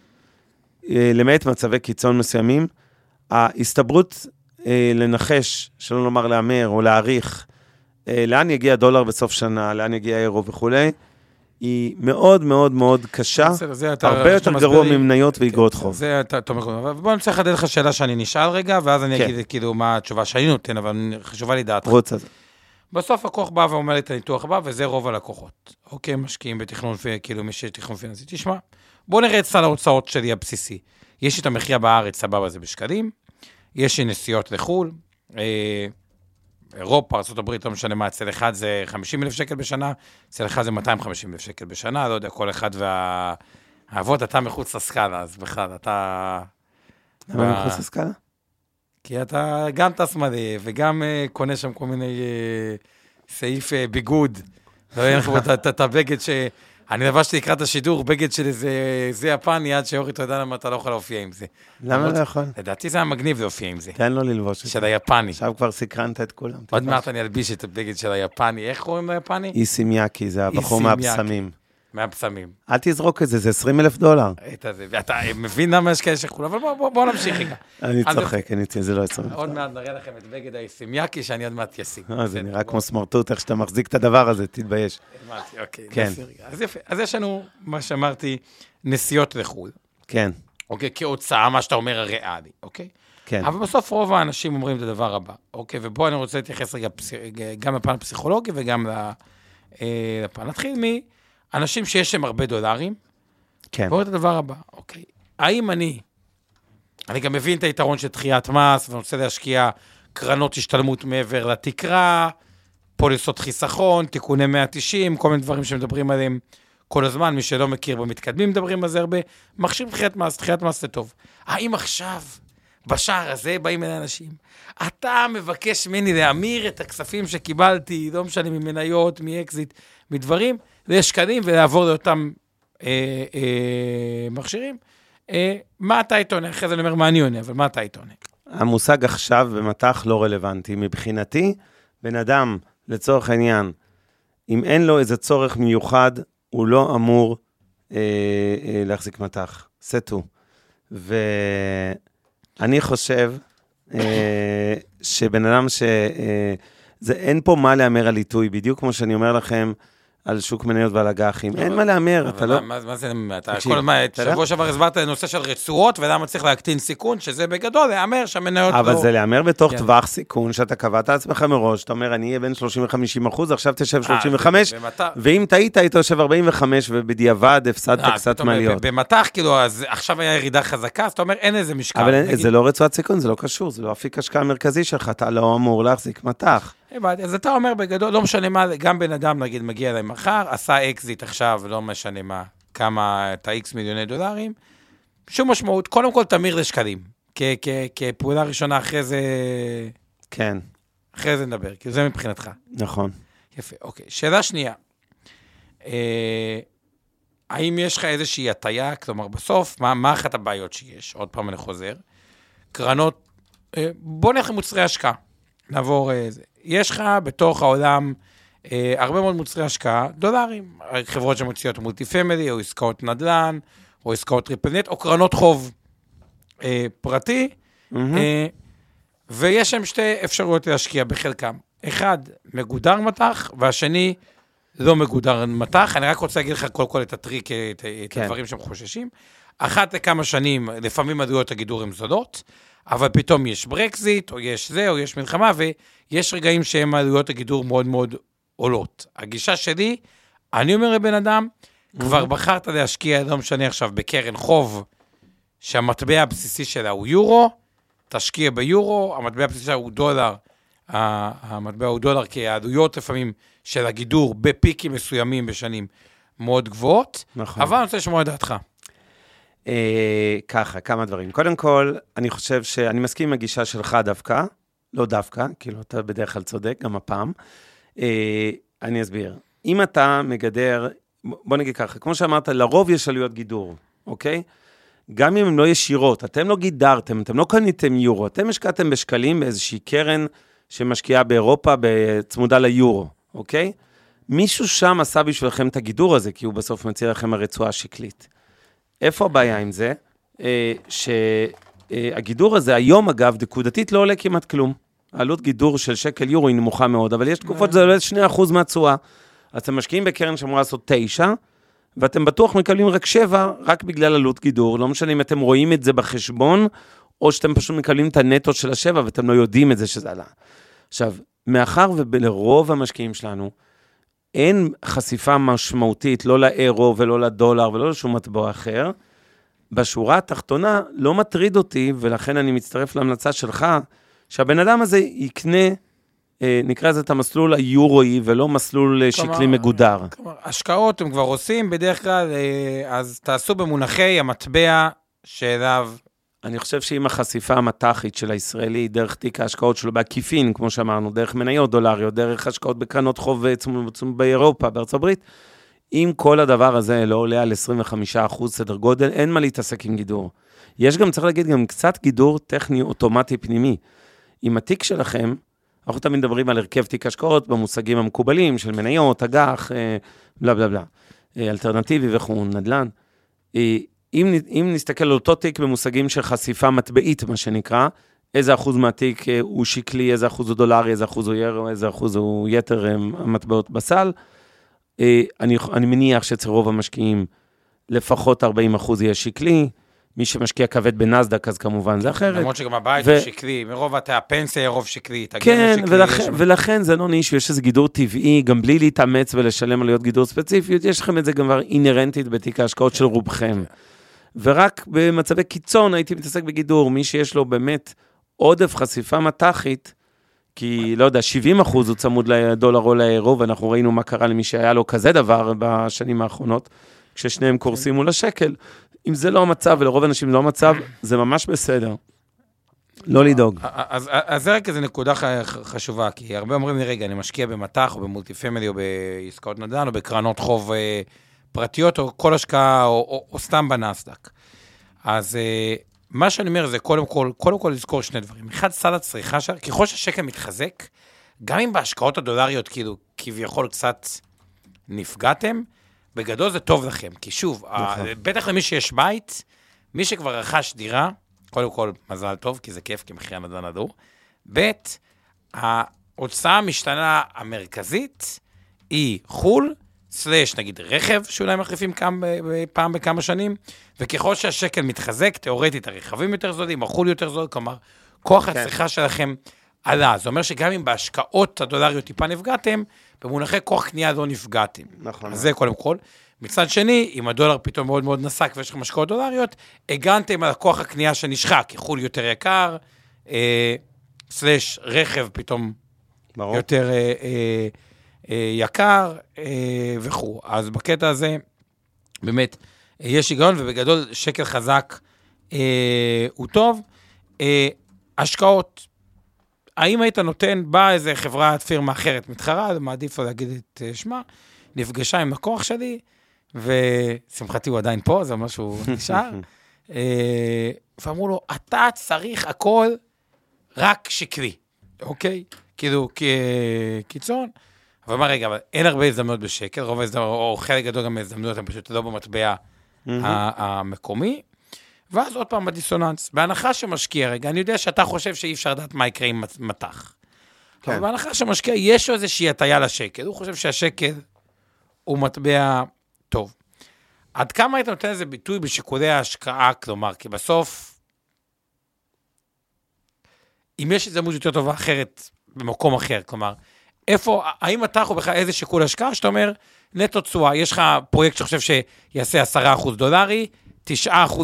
אה, למעט מצבי קיצון מסוימים, ההסתברות אה, לנחש, שלא לומר להמר או להעריך, אה, לאן יגיע דולר בסוף שנה, לאן יגיע אירו וכולי, היא מאוד מאוד מאוד קשה, בסדר, זה אתה- הרבה יותר גרוע ממניות ואיגרות כן, חוב. זה אתה אתה אומר, אבל בוא אני רוצה לחדד לך שאלה שאני נשאל רגע, ואז אני כן. אגיד כאילו מה התשובה שאני נותן, אבל חשובה לי דעתך. על זה. בסוף הכוח בא ואומר לי את הניתוח הבא, וזה רוב הלקוחות. אוקיי, משקיעים בתכנון, כאילו מי שתכנון פיננסי. תשמע, בוא נראה את סל ההוצאות שלי הבסיסי. יש את המחיה בארץ, סבבה, זה בשקלים. יש נסיעות לחו"ל. אה, אירופה, ארה"ב, לא משנה מה, אצל אחד זה 50 אלף שקל בשנה, אצל אחד זה 250 אלף שקל בשנה, לא יודע, כל אחד וה... האבות, אתה מחוץ לסקאלה, אז בכלל, אתה... למה וה- מחוץ לסקאלה? כי אתה גם טס מלא, וגם uh, קונה שם כל מיני uh, סעיף ביגוד. לא יהיה לך את הבגד ש... אני לבשתי לקראת השידור בגד של איזה זה יפני, עד שאורי, אתה יודע למה אתה לא יכול להופיע עם זה. למה לא יכול? לדעתי זה היה מגניב להופיע עם זה, תן לו ללבוש את זה. של היפני. עכשיו כבר סקרנת את כולם. עוד. מעט אני אלביש את הבגד של היפני. איך קוראים ליפני? איסי מיאקי, זה הבחור איסי מהבשמים. אל תזרוק את זה, זה 20 אלף דולר. את הזה. ואתה מבין למה יש כאלה שכולם, אבל בוא- בוא בוא נמשיך רגע. אני צוחק, אני זה לא 20 אלף עוד דולר. מעט נראה לכם את בגד האיסימיאקי שאני עוד מעט אשים. אה, זה נראה. כמו סמרטוט, איך שאתה מחזיק את הדבר הזה, תתבייש. הבנתי, אוקיי. כן. אז יפה. אז יש לנו, מה שאמרתי, נסיעות לחו"ל, כן, אוקיי? כהוצאה, מה שאתה אומר הריאלי, אוקיי? כן. אבל בסוף רוב האנשים אומרים את הדבר הבא, אוקיי? ובואו אני רוצה להתייחס רגע גם לפן הפסיכולוגי וגם אה, לפן. נתחיל מאנשים שיש להם הרבה דולרים, כן. בואו את הדבר הבא, אוקיי? האם אני, אני גם מבין את היתרון של דחיית מס, ואני רוצה להשקיע קרנות השתלמות מעבר לתקרה, פוליסות חיסכון, תיקוני 190, כל מיני דברים שמדברים עליהם כל הזמן, מי שלא מכיר במתקדמים מדברים על זה הרבה. מכשיר דחיית מס, דחיית מס זה טוב. האם עכשיו, בשער הזה, באים אליי אנשים, אתה מבקש ממני להמיר את הכספים שקיבלתי, לא משנה, ממניות, מאקזיט, מדברים, לשקלים ולעבור לאותם אה, אה, מכשירים? אה, מה אתה היית עונה? אחרי זה אני אומר מה אני עונה, אבל מה אתה היית עונה? המושג עכשיו במטח לא רלוונטי. מבחינתי, בן אדם, לצורך העניין, אם אין לו איזה צורך מיוחד, הוא לא אמור אה, אה, להחזיק מטח. סטו. ואני חושב אה, שבן אדם ש... אה, זה, אין פה מה להמר על עיתוי, בדיוק כמו שאני אומר לכם על שוק מניות ועל אג"חים. אין מה להמר, אתה לא... מה- זה, אתה כל מה, אתה יודע? שבוע שעבר הסברת לנושא של רצועות, ולמה צריך להקטין סיכון, שזה בגדול להמר שהמניות אבל לא... זה להמר בתוך כן. טווח סיכון שאתה קבעת לעצמך מראש, אתה אומר, אני אהיה בין 30-50 אחוז, עכשיו תשב אה, 35, במטח- ואם טעית, היית יושב 45, ובדיעבד הפסדת אה, קצת מעליות. במטח, כאילו, אז עכשיו היה ירידה חזקה, אז אתה אומר, אין איזה משקל. אבל זה לא רצועת סיכון, זה לא קשור, זה לא אפיק השקעה מרכזי שלך, אתה לא אמור להחזיק מטח. הבנתי, אז אתה אומר בגדול, לא משנה מה, גם בן אדם, נגיד, מגיע אליי מחר, עשה אקזיט עכשיו, לא משנה מה, כמה, את ה-X מיליוני דולרים, שום משמעות, קודם כל תמיר לשקלים. כ- כ- כפעולה ראשונה, אחרי זה, כן, אחרי זה נדבר, כי זה מבחינתך. נכון. יפה, אוקיי. שאלה שנייה, אה, האם יש לך איזושהי הטיה, כלומר, בסוף, מה, מה אחת הבעיות שיש? עוד פעם אני חוזר. קרנות, אה, בוא נלך למוצרי השקעה, נעבור אה, זה. יש לך בתוך העולם אה, הרבה מאוד מוצרי השקעה, דולרים, חברות שמוציאות multi family, או עסקאות נדל"ן, או עסקאות triple net, או קרנות חוב אה, פרטי, מהמם. אה, ויש שם שתי אפשרויות להשקיע בחלקם. אחד, מגודר מטח, והשני, לא מגודר מטח. אני רק רוצה להגיד לך קודם כל את הטריק, את, את כן. הדברים שהם חוששים. אחת לכמה שנים, לפעמים עלויות הגידור הן זולות, אבל פתאום יש ברקזיט, או יש זה, או יש מלחמה, ויש רגעים שהם עלויות הגידור מאוד מאוד עולות. הגישה שלי, אני אומר לבן אדם, כבר בחרת להשקיע, לא משנה עכשיו, בקרן חוב, שהמטבע הבסיסי שלה הוא יורו, תשקיע ביורו, המטבע הבסיסי שלה הוא דולר, המטבע הוא דולר, כי העלויות לפעמים של הגידור בפיקים מסוימים בשנים מאוד גבוהות, נכון. אבל אני רוצה לשמוע את דעתך. אה, ככה, כמה דברים. קודם כל, אני חושב שאני מסכים עם הגישה שלך דווקא, לא דווקא, כאילו, אתה בדרך כלל צודק, גם הפעם. אה, אני אסביר. אם אתה מגדר, בוא נגיד ככה, כמו שאמרת, לרוב יש עלויות גידור, אוקיי? גם אם הן לא ישירות, אתם לא גידרתם, אתם לא קניתם יורו, אתם השקעתם בשקלים באיזושהי קרן שמשקיעה באירופה בצמודה ליורו, אוקיי? מישהו שם עשה בשבילכם את הגידור הזה, כי הוא בסוף מציע לכם הרצועה שקלית. איפה הבעיה עם זה? אה, שהגידור הזה היום, אגב, נקודתית לא עולה כמעט כלום. העלות גידור של שקל יורו היא נמוכה מאוד, אבל יש תקופות שזה עולה 2% מהתשואה. אז אתם משקיעים בקרן שאמורה לעשות 9, ואתם בטוח מקבלים רק 7, רק בגלל עלות גידור. לא משנה אם אתם רואים את זה בחשבון, או שאתם פשוט מקבלים את הנטו של ה-7 ואתם לא יודעים את זה שזה עלה. עכשיו, מאחר ולרוב המשקיעים שלנו, אין חשיפה משמעותית, לא לאירו ולא לדולר ולא לשום מטבע אחר, בשורה התחתונה לא מטריד אותי, ולכן אני מצטרף להמלצה שלך, שהבן אדם הזה יקנה, אה, נקרא לזה את המסלול היורואי, ולא מסלול אה, שקלי מגודר. כלומר, השקעות הם כבר עושים, בדרך כלל, אה, אז תעשו במונחי המטבע שאליו... אני חושב שאם החשיפה המט"חית של הישראלי, דרך תיק ההשקעות שלו בעקיפין, כמו שאמרנו, דרך מניות דולריות, דרך השקעות בקרנות חוב באירופה, בארצות הברית, אם כל הדבר הזה לא עולה על 25% סדר גודל, אין מה להתעסק עם גידור. יש גם, צריך להגיד, גם קצת גידור טכני אוטומטי פנימי. עם התיק שלכם, אנחנו תמיד מדברים על הרכב תיק השקעות במושגים המקובלים של מניות, אג"ח, אה, בלה בלה בלה, אה, אלטרנטיבי וכו', נדל"ן. אה, אם, אם נסתכל על אותו תיק במושגים של חשיפה מטבעית, מה שנקרא, איזה אחוז מהתיק הוא שקלי, איזה אחוז הוא דולרי, איזה אחוז הוא ירו, איזה אחוז הוא יתר המטבעות בסל, אני, אני מניח שאצל רוב המשקיעים לפחות 40 אחוז יהיה שקלי, מי שמשקיע כבד בנסדק, אז כמובן זה אחרת. למרות שגם הבית ו... הוא שקלי, מרוב הפנסיה היא רוב שקלי, כן, שקלי, ולכן, יש... ולכן זה לא נישהו, יש איזה גידור טבעי, גם בלי להתאמץ ולשלם עלויות גידור ספציפיות, יש לכם את זה כבר אינהרנטית בתיק ההשקעות של רובכם. ורק במצבי קיצון הייתי מתעסק בגידור, מי שיש לו באמת עודף חשיפה מט"חית, כי, לא יודע, 70 אחוז הוא צמוד לדולר או לאירו, ואנחנו ראינו מה קרה למי שהיה לו כזה דבר בשנים האחרונות, כששניהם קורסים מול השקל. אם זה לא המצב, ולרוב האנשים לא המצב, זה ממש בסדר. לא לדאוג. אז, אז זה רק איזו נקודה חשובה, כי הרבה אומרים לי, רגע, אני משקיע במטח, או במולטי פמילי, או בעסקאות נדל"ן, או בקרנות חוב אה, פרטיות, או כל השקעה, או, או, או סתם בנסדק. אז אה, מה שאני אומר זה קודם כל, קודם כל לזכור שני דברים. אחד, סל הצריכה שלה, ככל שהשקל מתחזק, גם אם בהשקעות הדולריות, כאילו, כביכול קצת נפגעתם, בגדול זה טוב לכם. כי שוב, נכון. בטח למי שיש בית, מי שכבר רכש דירה, קודם כל, מזל טוב, כי זה כיף, כי מחיר הנדל"ן הדור. ב', ההוצאה המשתנה המרכזית היא חו"ל, סלאש נגיד רכב, שאולי מחליפים כמה, פעם בכמה שנים, וככל שהשקל מתחזק, תאורטית הרכבים יותר זולים, החו"ל יותר זול, כלומר, כוח כן. הצריכה שלכם עלה. זה אומר שגם אם בהשקעות הדולריות טיפה נפגעתם, במונחי כוח קנייה לא נפגעתם. נכון. אז זה קודם כל. מצד שני, אם הדולר פתאום מאוד מאוד נסק ויש לכם השקעות דולריות, הגנתם על כוח הקנייה שנשחק, כי חו"ל יותר יקר, אה, סלאש רכב פתאום ברור. יותר אה, אה, יקר אה, וכו'. אז בקטע הזה, באמת, אה, יש היגיון, ובגדול שקל חזק אה, הוא טוב. אה, השקעות, האם היית נותן, באה איזה חברת פירמה אחרת מתחרה, מעדיף לא להגיד את אה, שמה, נפגשה עם לקוח שלי, ושמחתי הוא עדיין פה, זה אומר שהוא נשאר, אה, ואמרו לו, אתה צריך הכל רק שקרי, אוקיי? כאילו, קיצון. אבל מה רגע, אבל אין הרבה הזדמנויות בשקל, רוב ההזדמנויות, או חלק גדול גם מההזדמנויות הן פשוט לא במטבע המקומי. ואז עוד פעם בדיסוננס. בהנחה שמשקיע, רגע, אני יודע שאתה חושב שאי אפשר לדעת מה יקרה עם מטח. כן. אבל בהנחה שמשקיע, יש לו איזושהי הטיה לשקל, הוא חושב שהשקל הוא מטבע טוב. עד כמה היית נותן לזה ביטוי בשיקולי ההשקעה, כלומר, כי בסוף, אם יש הזדמנות יותר טובה אחרת במקום אחר, כלומר, איפה, האם אתה יכול בכלל איזה שיקול השקעה, שאתה אומר, נטו תשואה, יש לך פרויקט שחושב שיעשה 10% דולרי, 9%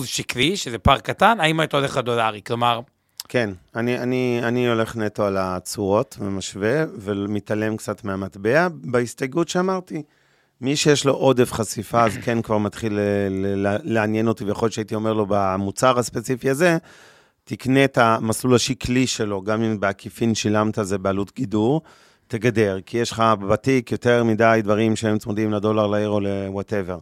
שקלי, שזה פער קטן, האם היית הולך לדולרי? כלומר... כן, אני, אני, אני הולך נטו על התשואות ומשווה, ומתעלם קצת מהמטבע, בהסתייגות שאמרתי. מי שיש לו עודף חשיפה, אז כן כבר מתחיל ל- ל- לעניין אותי, ויכול להיות שהייתי אומר לו במוצר הספציפי הזה, תקנה את המסלול השקלי שלו, גם אם בעקיפין שילמת זה בעלות גידור, תגדר, כי יש לך בתיק יותר מדי דברים שהם צמודים לדולר, לאירו, לוואטאבר.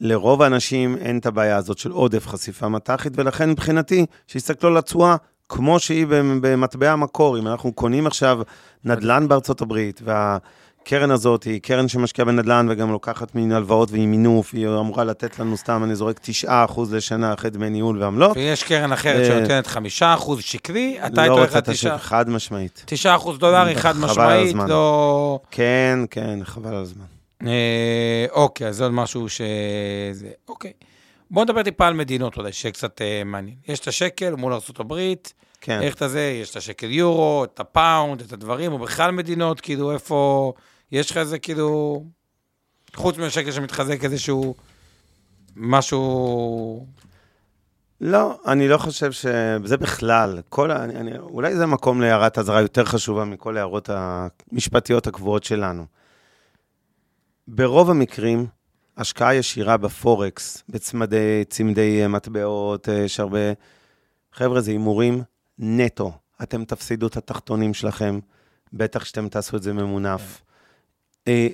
לרוב האנשים אין את הבעיה הזאת של עודף חשיפה מט"חית, ולכן מבחינתי, שיסתכלו על התשואה כמו שהיא במטבע המקור. אם אנחנו קונים עכשיו נדל"ן בארצות הברית, והקרן הזאת היא קרן שמשקיעה בנדל"ן וגם לוקחת מין הלוואות ועם מינוף, היא אמורה לתת לנו סתם, אני זורק 9% לשנה אחרי דמי ניהול ועמלות. ויש קרן אחרת אה, שנותנת 5% שקלי, אתה היית לא הולך רוצה את ל-9% השקל, חד משמעית. דולרי, חד משמעית. לא... כן, כן, חבל על הזמן. אה, אוקיי, אז זה עוד משהו ש... זה, אוקיי. בואו נדבר טיפה על מדינות אולי, שקצת אה, מעניין. יש את השקל מול ארה"ב, כן. איך את הזה, יש את השקל יורו, את הפאונד, את הדברים, או בכלל מדינות, כאילו, איפה... יש לך איזה, כאילו... חוץ מהשקל שמתחזק איזשהו... משהו... לא, אני לא חושב שזה בכלל. כל, ה- אני, אני, אולי זה מקום להערת אזהרה יותר חשובה מכל ההערות המשפטיות הקבועות שלנו. ברוב המקרים, השקעה ישירה בפורקס, בצמדי, צמדי אה, מטבעות, אה, יש הרבה... חבר'ה, זה הימורים נטו. אתם תפסידו את התחתונים שלכם, בטח שאתם תעשו את זה ממונף. אה,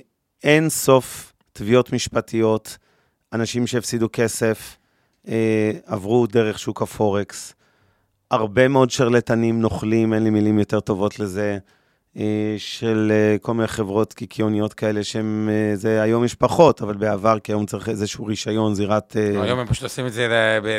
אין סוף תביעות משפטיות, אנשים שהפסידו כסף, אה, עברו דרך שוק הפורקס. הרבה מאוד שרלטנים נוכלים, אין לי מילים יותר טובות לזה, אה, של אה, כל מיני חברות קיקיוניות כאלה שהם, אה, זה היום יש פחות, אבל בעבר, כי היום צריך איזשהו רישיון, זירת... אה, היום הם פשוט עושים את זה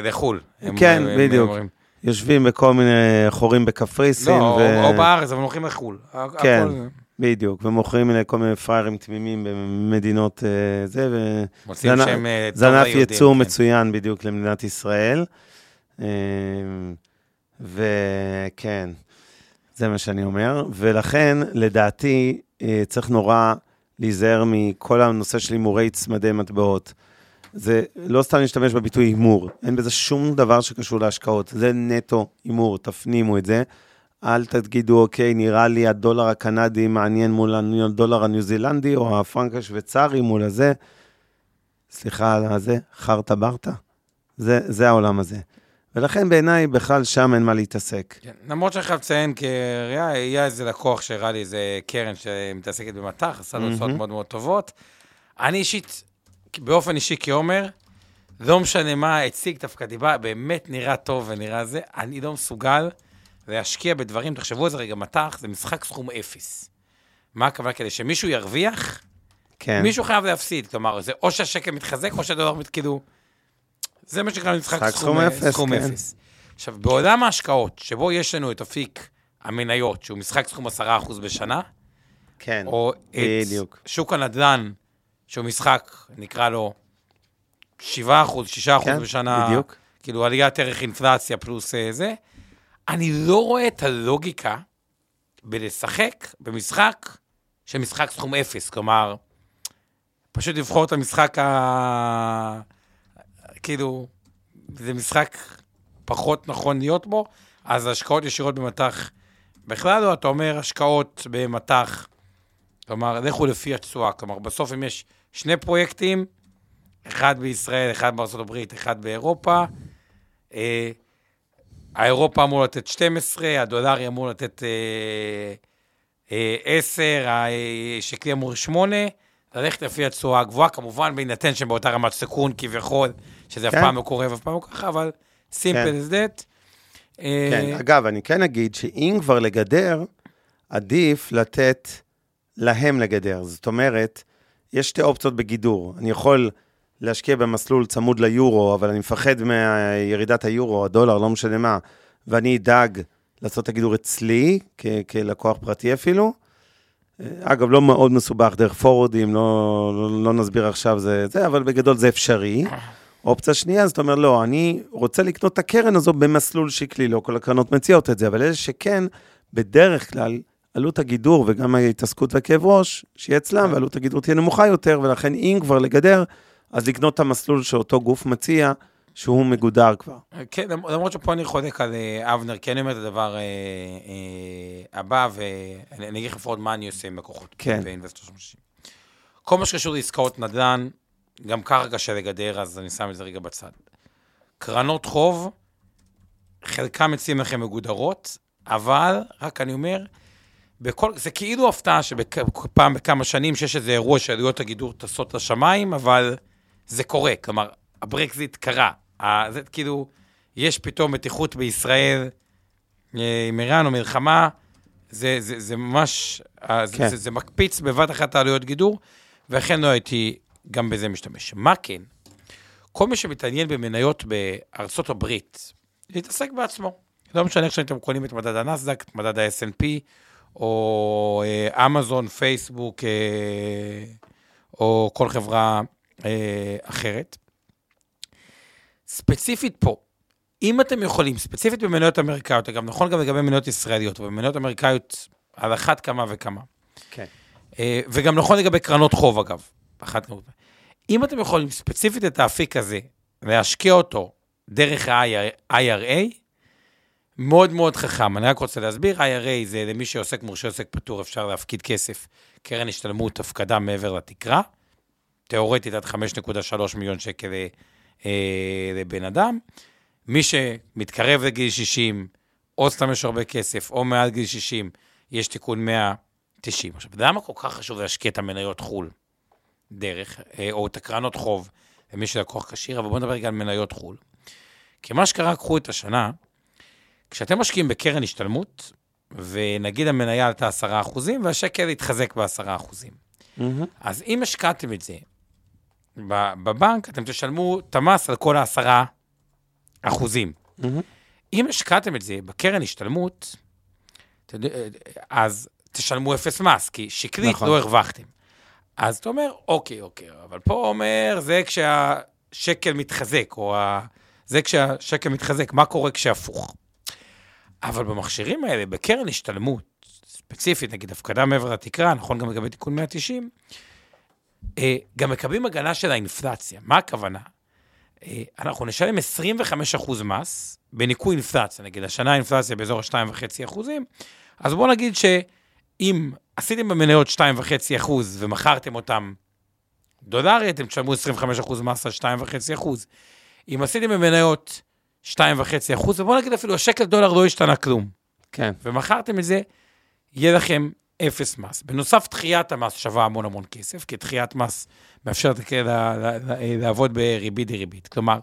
לחו"ל. הם- כן, הם- הם בדיוק. אומרים. יושבים בכל מיני חורים בקפריסין. לא, ו- או- או בארץ, אבל הולכים לחו"ל. כן. הכל- בדיוק, ומוכרים לכל מיני פראיירים תמימים במדינות אה, זה, ו... מוצאים זה שהם ענף ייצור כן. מצוין בדיוק למדינת ישראל. אה, וכן, זה מה שאני אומר. ולכן, לדעתי, אה, צריך נורא להיזהר מכל הנושא של הימורי צמדי מטבעות. זה לא סתם להשתמש בביטוי הימור, אין בזה שום דבר שקשור להשקעות, זה נטו הימור, תפנימו את זה. אל תגידו, אוקיי, נראה לי הדולר הקנדי מעניין מול הדולר הניו זילנדי, או הפרנק השוויצרי מול הזה. סליחה על הזה, חרטה ברטה. זה, זה העולם הזה. ולכן בעיניי בכלל שם אין מה להתעסק. כן, למרות שאני חייב לציין, כי היה, היה איזה לקוח שהראה לי איזה קרן שמתעסקת במטח, עשה לו הצעות מאוד מאוד טובות. אני אישית, באופן אישי כעומר, לא משנה מה הציג, דווקא דיבה, באמת נראה טוב ונראה זה, אני לא מסוגל להשקיע בדברים, תחשבו על זה רגע, מטח זה משחק סכום אפס. מה הכוונה? כדי שמישהו ירוויח, כן. מישהו חייב להפסיד. כלומר, זה או שהשקל מתחזק או שהדולר מת... כאילו... זה מה שנקרא משחק משחק סכום, סכום אפס, סכום כן. אפס. עכשיו, בעולם ההשקעות, שבו יש לנו את אפיק המניות, שהוא משחק סכום 10% בשנה, כן, או את בדיוק. שוק הנדל"ן, שהוא משחק, נקרא לו 7%, 6% כן, בשנה, בדיוק. כאילו עליית ערך אינפלציה פלוס אה, זה, אני לא רואה את הלוגיקה בלשחק במשחק של משחק סכום אפס. כלומר, פשוט לבחור את המשחק ה... כאילו, זה משחק פחות נכון להיות בו, אז השקעות ישירות במטח בכלל לא, אתה אומר השקעות במטח, כלומר, לכו לפי התשואה. כלומר, בסוף אם יש שני פרויקטים, אחד בישראל, אחד הברית, אחד באירופה, אה, האירופה אמור לתת 12, הדולרי אמור לתת אה, אה, 10, השקלי אמור 8, ללכת לפי התשואה הגבוהה, כמובן בהינתן שהם באותה רמת סיכון כביכול, שזה אף כן. פעם לא קורה ואף פעם לא ככה, אבל simple כן. as that. אה, כן, אגב, אני כן אגיד שאם כבר לגדר, עדיף לתת להם לגדר. זאת אומרת, יש שתי אופציות בגידור. אני יכול להשקיע במסלול צמוד ליורו, אבל אני מפחד מירידת היורו, הדולר, לא משנה מה, ואני אדאג לעשות את הגידור אצלי, כ- כלקוח פרטי אפילו. אגב, לא מאוד מסובך, דרך פורורדים, לא, לא, לא נסביר עכשיו זה, זה, אבל בגדול זה אפשרי. אופציה שנייה, זאת אומרת, לא, אני רוצה לקנות את הקרן הזו במסלול שקלי, לא כל הקרנות מציעות את זה, אבל אלה שכן, בדרך כלל, עלות הגידור וגם ההתעסקות והכאב ראש, שיהיה אצלם, ועלות הגידור תהיה נמוכה יותר, ולכן אם כבר לגדר, אז לקנות את המסלול שאותו גוף מציע, שהוא מגודר כבר. כן, למ- למרות שפה אני חולק על אה, אבנר, כי אני אומר את הדבר אה, אה, הבא, ואני אני אגיד לך לפחות מה אני עושה עם לקוחות. כן. באינבסטור 30. כל מה שקשור לעסקאות נדל"ן, גם ככה קשה לגדר, אז אני שם את זה רגע בצד. קרנות חוב, חלקם מציעים לכם מגודרות, אבל, רק אני אומר, בכל, זה כאילו הפתעה שפעם בכמה שנים שיש איזה אירוע שעלויות הגידור טסות לשמיים, אבל זה קורה. כלומר, הברקזיט קרה. זה כאילו, יש פתאום מתיחות בישראל אה, עם איראן או מלחמה, זה, זה, זה ממש, אה, כן. זה, זה מקפיץ בבת אחת העלויות גידור, ואכן לא הייתי גם בזה משתמש. מה כן? כל מי שמתעניין במניות בארצות הברית, להתעסק בעצמו. לא משנה איך שאתם קונים את מדד הנסדק, את מדד ה snp או אה, אמזון, פייסבוק, או כל חברה אה, אחרת. ספציפית פה, אם אתם יכולים, ספציפית במניות אמריקאיות, אגב, נכון גם לגבי מניות ישראליות, אבל במניות אמריקאיות על אחת כמה וכמה. כן. וגם נכון לגבי קרנות חוב, אגב. אחת כמה. אם אתם יכולים ספציפית את האפיק הזה, להשקיע אותו דרך ה-IRA, מאוד מאוד חכם. אני רק רוצה להסביר, IRA זה למי שעוסק מורשה עוסק פטור, אפשר להפקיד כסף, קרן השתלמות, הפקדה מעבר לתקרה, תיאורטית עד 5.3 מיליון שקל אה, לבן אדם. מי שמתקרב לגיל 60, או סתם יש הרבה כסף, או מעל גיל 60, יש תיקון 190. עכשיו, למה כל כך חשוב להשקיע את המניות חו"ל דרך, אה, או את הקרנות חוב, למי שלקוח כשיר, אבל בואו נדבר רגע על מניות חו"ל. כי מה שקרה, קחו את השנה, כשאתם משקיעים בקרן השתלמות, ונגיד המניה עלתה 10% והשקל התחזק ב-10%. Mm-hmm. אז אם השקעתם את זה בבנק, אתם תשלמו את המס על כל ה-10%. Mm-hmm. אם השקעתם את זה בקרן השתלמות, אז תשלמו אפס מס, כי שקלית נכון. לא הרווחתם. אז אתה אומר, אוקיי, אוקיי, אבל פה אומר, זה כשהשקל מתחזק, או ה... זה כשהשקל מתחזק, מה קורה כשהפוך? אבל במכשירים האלה, בקרן השתלמות, ספציפית, נגיד הפקדה מעבר לתקרה, נכון גם לגבי תיקון 190, אה, גם מקבלים הגנה של האינפלציה. מה הכוונה? אה, אנחנו נשלם 25% מס בניכוי אינפלציה, נגיד השנה האינפלציה באזור ה-2.5%, אז בואו נגיד שאם עשיתם במניות 2.5% ומכרתם אותם דולרי, אתם תשלמו 25% מס על 2.5%. אם עשיתם במניות 2.5 אחוז, ובוא נגיד אפילו השקל דולר לא השתנה כלום. כן. ומכרתם את זה, יהיה לכם אפס מס. בנוסף, דחיית המס שווה המון המון כסף, כי דחיית מס מאפשרת לעבוד בריבית דריבית. כלומר,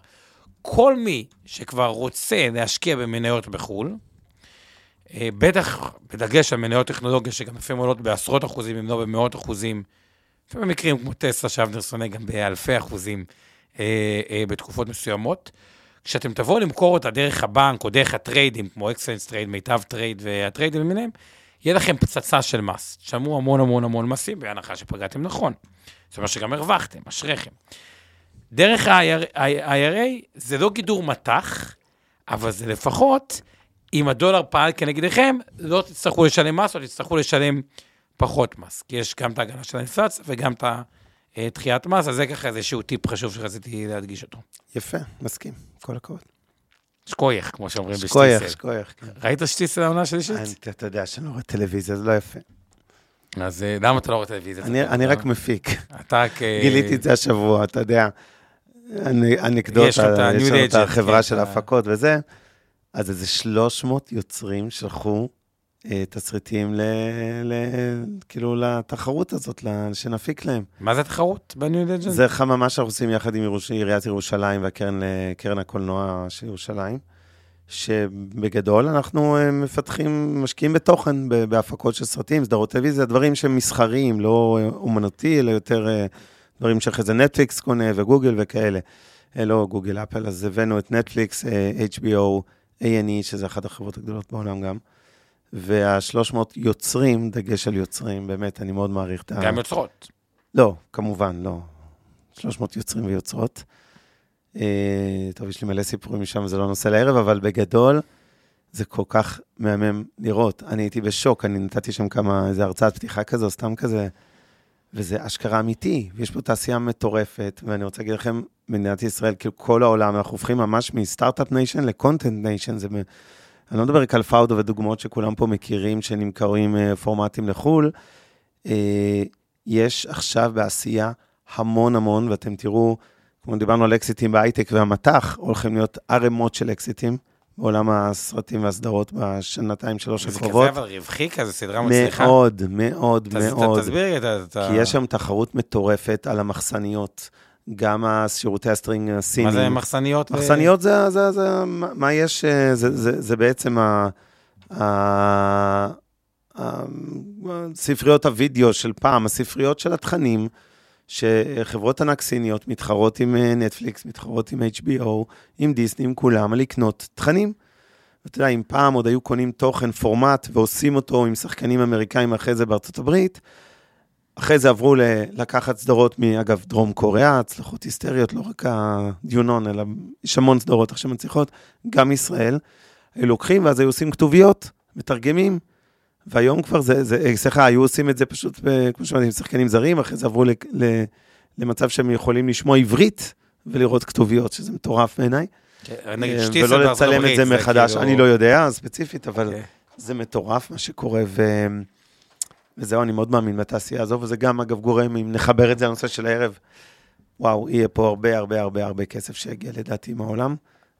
כל מי שכבר רוצה להשקיע במניות בחו"ל, אה, בטח בדגש על מניות טכנולוגיה, שגם לפעמים עולות בעשרות אחוזים, אם לא במאות אחוזים, במקרים כמו טסלה, שאבנר שונא גם באלפי אחוזים אה, אה, בתקופות מסוימות. כשאתם תבואו למכור אותה דרך הבנק או דרך הטריידים, כמו אקסלנס טרייד, מיטב טרייד והטריידים למיניהם, יהיה לכם פצצה של מס. תשלמו המון המון המון מסים, בהנחה שפגעתם נכון. זאת אומרת שגם הרווחתם, אשריכם. דרך ה-IRA זה לא גידור מטח, אבל זה לפחות, אם הדולר פעל כנגדכם, לא תצטרכו לשלם מס או תצטרכו לשלם פחות מס. כי יש גם את ההגנה של האינפלציה וגם את הדחיית מס, אז זה ככה איזשהו טיפ חשוב שרציתי להדגיש אותו. יפה, מסכים. כל הכבוד. שקוייך, כמו שאומרים בשטיסל. שקוייך, שקוייך. כן. ראית שטיסל העונה שלישית? אתה יודע שאני לא רואה טלוויזיה, זה לא יפה. אז אה, למה אתה לא רואה טלוויזיה? אני רק מפיק. אתה כ... גיליתי את זה השבוע, אתה יודע. אנקדוטה, יש לנו את החברה כן, של ההפקות וזה. אז איזה 300 יוצרים שלחו תסריטים ל, ל, כאילו לתחרות הזאת, שנפיק להם. מה זה תחרות בניו דג'ן? זה חממה שאנחנו עושים יחד עם ירוש... עיריית ירושלים והקרן הקולנוע של ירושלים, שבגדול אנחנו אה, מפתחים, משקיעים בתוכן, בהפקות של סרטים, סדרות טלוויזיה, דברים שהם מסחריים, לא אומנותי, אלא יותר אה, דברים שאחרי זה נטפליקס קונה וגוגל וכאלה. לא גוגל אפל, אז הבאנו את נטפליקס, HBO, A&E, שזה אחת החברות הגדולות בעולם גם. וה-300 יוצרים, דגש על יוצרים, באמת, אני מאוד מעריך את ה... גם יוצרות. לא, כמובן, לא. 300 יוצרים ויוצרות. אה, טוב, יש לי מלא סיפורים משם, זה לא נושא לערב, אבל בגדול, זה כל כך מהמם לראות. אני הייתי בשוק, אני נתתי שם כמה, איזה הרצאת פתיחה כזו, סתם כזה, וזה אשכרה אמיתי, ויש פה תעשייה מטורפת, ואני רוצה להגיד לכם, מדינת ישראל, כאילו כל העולם, אנחנו הופכים ממש מ startup nation ל content nation, זה... אני לא מדבר רק על פאודו ודוגמאות שכולם פה מכירים, שנמכרים אה, פורמטים לחו"ל. אה, יש עכשיו בעשייה המון המון, ואתם תראו, כמו דיברנו על אקזיטים בהייטק והמטח, הולכים להיות ערימות של אקזיטים בעולם הסרטים והסדרות בשנתיים, שלוש זה הקרובות. כזה אבל רווחי כזה, סדרה מצליחה. מאוד, מאוד, מאוד. תסביר לי. את ה- כי יש שם תחרות מטורפת על המחסניות, גם השירותי הסטרינג הסינים. מה זה מחסניות? ו- מחסניות זה, זה, זה, מה יש, אה, זה, זה, זה בעצם ה, ה, ה, ספריות הוידאו של פעם, הספריות של התכנים, שחברות ענק סיניות מתחרות עם אה, נטפליקס, מתחרות עם HBO, עם דיסני, עם כולם, על לקנות תכנים. אתה יודע, אם פעם עוד היו קונים תוכן, פורמט, ועושים אותו עם שחקנים אמריקאים אחרי זה בארצות הברית, אחרי זה עברו ל- לקחת סדרות מאגב דרום קוריאה, הצלחות היסטריות, לא רק הדיונון, אלא יש המון סדרות עכשיו מצליחות, גם ישראל. היו לוקחים ואז היו עושים כתוביות, מתרגמים, והיום כבר זה, זה, אה, סליחה, היו עושים את זה פשוט, כמו שאמרתי, עם שחקנים זרים, אחרי זה עברו ל, ל, למצב שהם יכולים לשמוע עברית ולראות כתוביות, שזה מטורף בעיניי. כן, נגיד אה, שטיצר ולא לצלם את זה מחדש, כאילו- אני לא יודע ספציפית, אבל אוקיי. זה מטורף מה שקורה, ו... וזהו, אני מאוד מאמין בתעשייה הזו, וזה גם, אגב, גורם, אם נחבר את זה לנושא של הערב, וואו, יהיה פה הרבה הרבה הרבה הרבה כסף שיגיע לדעתי מהעולם.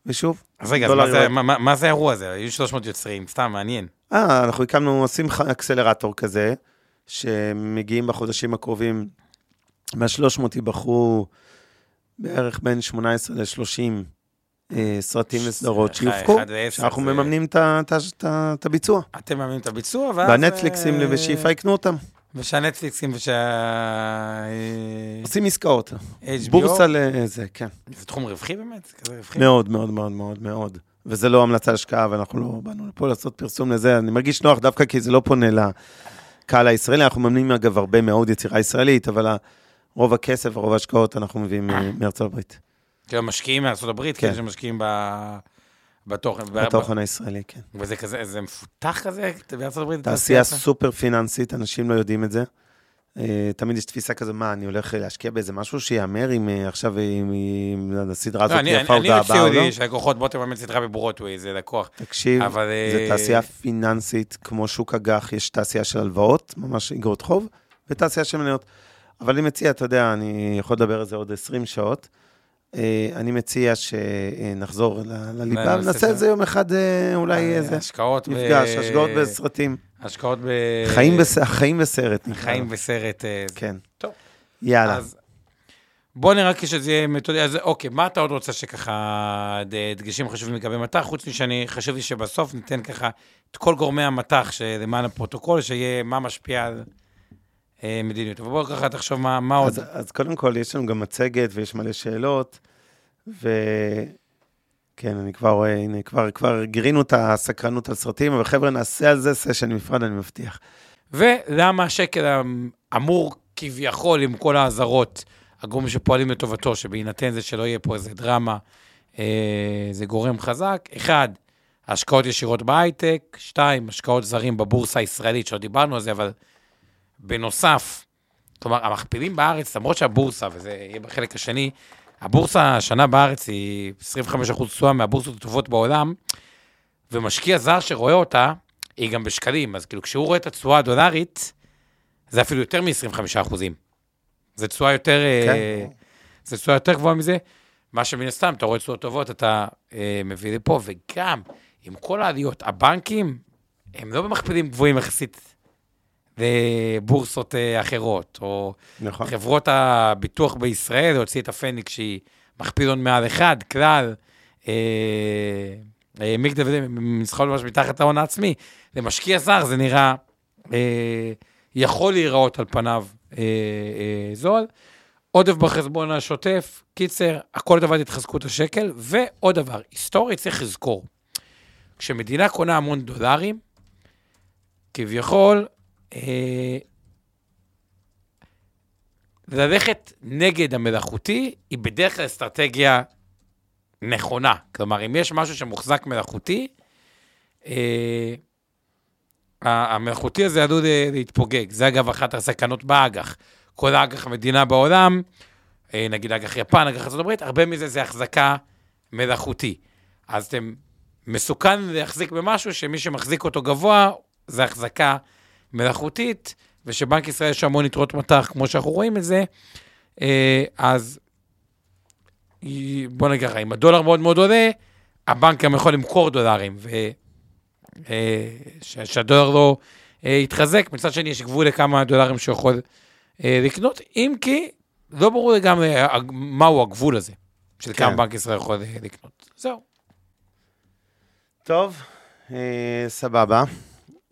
ושוב, אז רגע, אז דולר מה זה- יורד. מה- מה- מה זה האירוע הזה? היו 300 יוצרים, סתם, מעניין. אה, אנחנו הקמנו, עושים אקסלרטור כזה, שמגיעים בחודשים הקרובים, מה-300 ייבחרו בערך בין 18 ל-30 אה, סרטים וסדרות אחד- שיופקו, שאנחנו מממנים את הביצוע. אתם מאמינים את הביצוע, ואז... והנטפליקסים אה, ושאיפה יקנו אותם. ושהנטפליקסים ושה... אה, עושים עסקאות. בורסה לזה, כן. זה תחום רווחי באמת? זה כזה רווחי? מאוד, מאוד, מאוד, מאוד, מאוד. וזה לא המלצה להשקעה, ואנחנו לא באנו לפה לעשות פרסום לזה. אני מרגיש נוח דווקא כי זה לא פונה לקהל הישראלי. אנחנו מממנים, אגב, הרבה מאוד יצירה ישראלית, אבל רוב הכסף ורוב ההשקעות אנחנו מביאים מארצות הברית, כאילו משקיעים הברית, כן. כן, שמשקיעים ב- בתוכן. ב- בתוכן הישראלי, כן. וזה כזה, זה מפותח כזה הברית? תעשייה? סופר פיננסית, אנשים לא יודעים את זה. אה, תמיד יש תפיסה כזו, מה, אני הולך להשקיע באיזה משהו שיאמר אם אה, עכשיו אם אם הסדרה הזאת לא, אני- יפה אני הבאה או לא? מציע שהלקוחות, בוא תממן סדרה בברודווי, זה לקוח. תקשיב, אבל... זו אה, תעשייה פיננסית, כמו שוק אג"ח, יש תעשייה של הלוואות, ממש אגרות חוב, ותעשייה של מניות. אבל אני מציע, אתה יודע, אני יכול לדבר על זה עוד 20 שעות. אה, אני מציע שנחזור לליבה, ונעשה את זה יום אחד, אה, אולי אה, איזה השקעות ב- מפגש, השקעות בסרטים. השקעות ב... חיים בס- חיים בסרט, חיים. בסרט. כן. טוב. יאללה. אז בוא נראה כשזה יהיה מתודיה, אז אוקיי, מה אתה עוד רוצה שככה דגשים חשובים לגבי מטח, חוץ משאני, חשוב לי שבסוף ניתן ככה את כל גורמי המטח שלמען הפרוטוקול, שיהיה מה משפיע על מדיניות. אבל בוא ככה תחשוב מה, מה עוד. אז, אז קודם כל, יש לנו גם מצגת ויש מלא שאלות, וכן, אני כבר רואה, הנה, כבר, כבר גירינו את הסקרנות על סרטים, אבל חבר'ה, נעשה על זה סשן נפרד, אני מבטיח. ולמה השקל אמור כביכול, עם כל האזהרות, הגורמים שפועלים לטובתו, שבהינתן זה שלא יהיה פה איזה דרמה, אה, זה גורם חזק. אחד, השקעות ישירות בהייטק, שתיים, השקעות זרים בבורסה הישראלית, שלא דיברנו על זה, אבל בנוסף, כלומר, המכפילים בארץ, למרות שהבורסה, וזה יהיה בחלק השני, הבורסה השנה בארץ היא 25% תשואה מהבורסות הטובות בעולם, ומשקיע זר שרואה אותה, היא גם בשקלים, אז כאילו כשהוא רואה את התשואה הדולרית, זה אפילו יותר מ-25 אחוזים. זה תשואה יותר, כן. אה, זה תשואה יותר גבוהה מזה, מה שמן הסתם, אתה רואה תשואות טובות, אתה אה, מביא לפה, וגם עם כל העליות, הבנקים, הם לא במכפילים גבוהים יחסית לבורסות אה, אחרות, או נכון. חברות הביטוח בישראל, הוציא את הפניקס שהיא מכפיל הון מעל אחד, כלל, אה, אה, מגדל ומסחרות ממש מתחת ההון העצמי. למשקיע זר זה נראה, אה, יכול להיראות על פניו אה, אה, זול. עודף בחשבון השוטף, קיצר, הכל לטובת התחזקות השקל, ועוד דבר, היסטורית צריך לזכור, כשמדינה קונה המון דולרים, כביכול, אה, ללכת נגד המלאכותי היא בדרך כלל אסטרטגיה נכונה. כלומר, אם יש משהו שמוחזק מלאכותי, אה, המלאכותי הזה עלול ל- להתפוגג. זה אגב אחת הסכנות באג"ח. כל האג"ח המדינה בעולם, אה, נגיד אג"ח יפן, אג"ח הברית, הרבה מזה זה החזקה מלאכותי. אז אתם, מסוכן להחזיק במשהו שמי שמחזיק אותו גבוה זה החזקה מלאכותית, ושבנק ישראל יש המון יתרות מטח, כמו שאנחנו רואים את זה, אה, אז בוא נגיד ככה, אם הדולר מאוד מאוד עולה, הבנק גם יכול למכור דולרים, ושהדולר אה, לא אה, יתחזק. מצד שני, יש גבול לכמה דולרים שהוא יכול לקנות, אם כי לא ברור לגמרי מהו הגבול הזה, של כמה כן. בנק ישראל יכול לקנות. זהו. טוב, סבבה.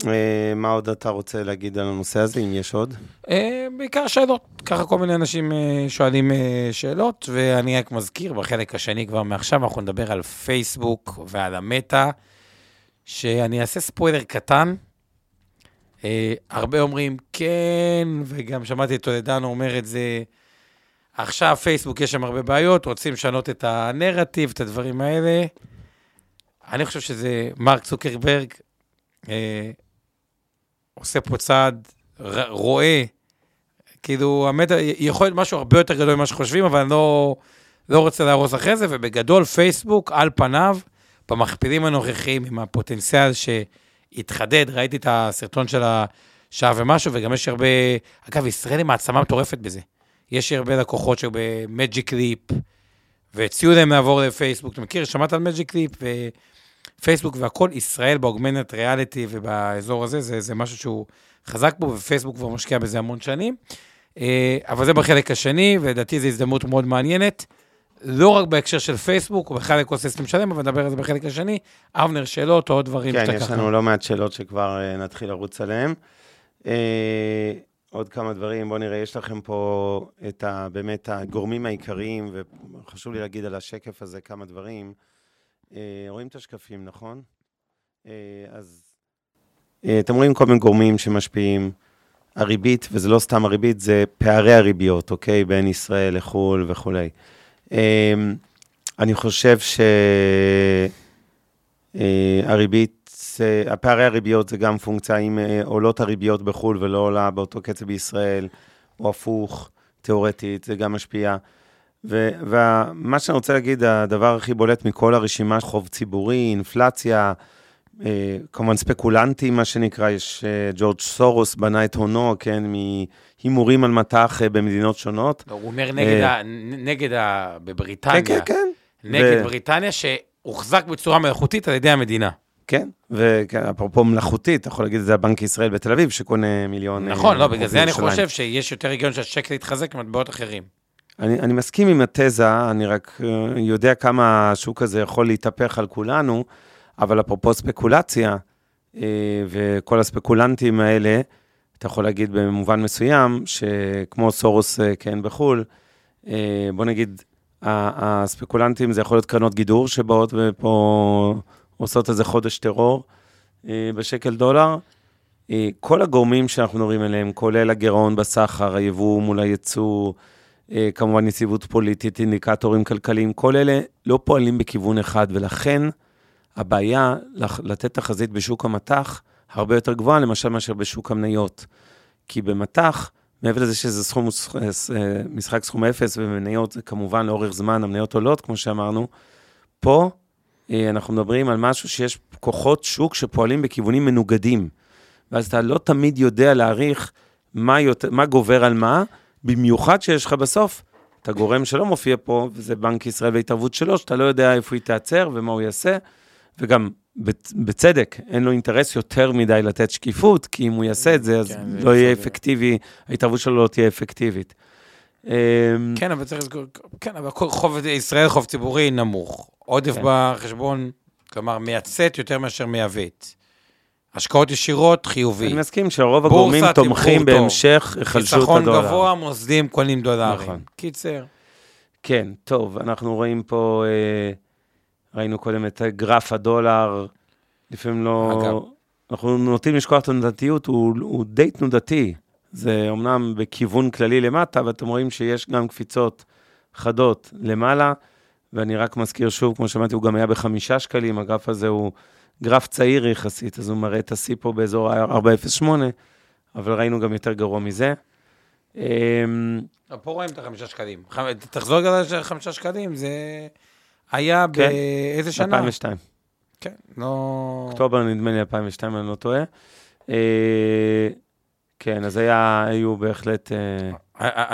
אה, מה עוד אתה רוצה להגיד על הנושא הזה, אם יש עוד? אה, בעיקר שאלות. ככה כל מיני אנשים אה, שואלים שאלות, ואני רק מזכיר, בחלק השני כבר מעכשיו, אנחנו נדבר על פייסבוק ועל המטא, שאני אעשה ספוילר קטן. הרבה אומרים כן, וגם שמעתי את טולדנו אומר את זה, עכשיו פייסבוק יש שם הרבה בעיות, רוצים לשנות את הנרטיב, את הדברים האלה. אני חושב שזה מרק צוקרברג, עושה פה צעד רואה, כאילו, האמת, יכול להיות משהו הרבה יותר גדול ממה שחושבים, אבל אני לא, לא רוצה להרוס אחרי זה, ובגדול, פייסבוק, על פניו, במכפילים הנוכחיים, עם הפוטנציאל שהתחדד, ראיתי את הסרטון של השעה ומשהו, וגם יש הרבה, אגב, ישראל היא מעצמה מטורפת בזה. יש הרבה לקוחות שהיו במג'יק ליפ, והציעו להם לעבור לפייסבוק. אתה מכיר? שמעת על מג'יק ליפ? פייסבוק והכל, ישראל ב augmented reality ובאזור הזה, זה, זה משהו שהוא חזק בו, ופייסבוק כבר משקיע בזה המון שנים. אה, אבל זה בחלק השני, ולדעתי זו הזדמנות מאוד מעניינת. לא רק בהקשר של פייסבוק, הוא בכלל אקוסיסטם שלם, אבל נדבר על זה בחלק השני. אבנר, שאלות או עוד דברים כן, יש לנו לא מעט שאלות שכבר uh, נתחיל לרוץ עליהן. Uh, עוד כמה דברים, בואו נראה, יש לכם פה את ה, באמת הגורמים העיקריים, וחשוב לי להגיד על השקף הזה כמה דברים. אה, רואים את השקפים, נכון? אה, אז אה, אתם רואים כל מיני גורמים שמשפיעים. הריבית, וזה לא סתם הריבית, זה פערי הריביות, אוקיי? בין ישראל לחו"ל וכולי. אני חושב שהריבית, הפערי הריביות זה גם פונקציה אם עולות הריביות בחו"ל ולא עולה באותו קצב בישראל, או הפוך, תיאורטית, זה גם משפיע. ומה שאני רוצה להגיד, הדבר הכי בולט מכל הרשימה, חוב ציבורי, אינפלציה, אה, כמובן ספקולנטים, מה שנקרא, יש אה, ג'ורג' סורוס בנה את הונו, כן, מהימורים על מטח אה, במדינות שונות. הוא אומר נגד, ה, נגד ה, בבריטניה. כן, כן, כן. נגד ו... בריטניה, שהוחזק בצורה מלאכותית על ידי המדינה. כן, ואפרופו מלאכותית, אתה יכול להגיד את זה על בנק ישראל בתל אביב, שקונה מיליון... נכון, לא, בגלל זה אני חושב שיש יותר היגיון שהשקל יתחזק ממטבעות אחרים. אני, אני מסכים עם התזה, אני רק אה, יודע כמה השוק הזה יכול להתהפך על כולנו, אבל אפרופו ספקולציה, אה, וכל הספקולנטים האלה, אתה יכול להגיד במובן מסוים, שכמו סורוס אה, כן בחו"ל, בוא נגיד, הספקולנטים זה יכול להיות קרנות גידור שבאות ופה עושות איזה חודש טרור בשקל דולר. כל הגורמים שאנחנו מדברים עליהם, כולל הגירעון בסחר, היבוא מול הייצוא, כמובן יציבות פוליטית, אינדיקטורים כלכליים, כל אלה לא פועלים בכיוון אחד, ולכן הבעיה לתת תחזית בשוק המטח הרבה יותר גבוהה, למשל, מאשר בשוק המניות. כי במטח, מעבר לזה שזה סכום, אה, משחק סכום אפס, ומניות זה כמובן לאורך זמן, המניות עולות, כמו שאמרנו, פה אה, אנחנו מדברים על משהו שיש כוחות שוק שפועלים בכיוונים מנוגדים. ואז אתה לא תמיד יודע להעריך מה, יותר, מה גובר על מה, במיוחד שיש לך בסוף את הגורם שלא מופיע פה, וזה בנק ישראל והתערבות שלו, שאתה לא יודע איפה היא תיעצר ומה הוא יעשה, וגם בצדק, אין לו אינטרס יותר מדי לתת שקיפות, כי אם הוא יעשה את זה, אז כן, לא יהיה אפקטיבי, ההתערבות שלו לא תהיה אפקטיבית. אמ, כן, אבל צריך לזכור, כן, אבל חוב ישראל חוב ציבורי נמוך. עודף כן. בחשבון, כלומר, מייצאת יותר מאשר מייבאת. השקעות ישירות, חיובי. אני מסכים שרוב הגורמים תומכים בהמשך היחלשות הדולר. חיסכון גבוה, מוסדים קונים דולרים. נכון. קיצר. כן, טוב, אנחנו רואים פה, אה, ראינו קודם את גרף הדולר, לפעמים לא... אגב. אנחנו נוטים לשכוח את התנודתיות, הוא, הוא די תנודתי. זה אומנם בכיוון כללי למטה, ואתם רואים שיש גם קפיצות חדות למעלה, ואני רק מזכיר שוב, כמו שאמרתי, הוא גם היה בחמישה שקלים, הגרף הזה הוא גרף צעיר יחסית, אז הוא מראה את השיא פה באזור ה-408, אבל ראינו גם יותר גרוע מזה. אמ, לא, פה רואים את החמישה שקלים. תחזור גם על חמישה שקלים, זה היה כן, באיזה שנה? 2002. כן, לא... אוקטובר נדמה לי 2002, אני לא טועה. אה, כן, אז היה, היו בהחלט... אה,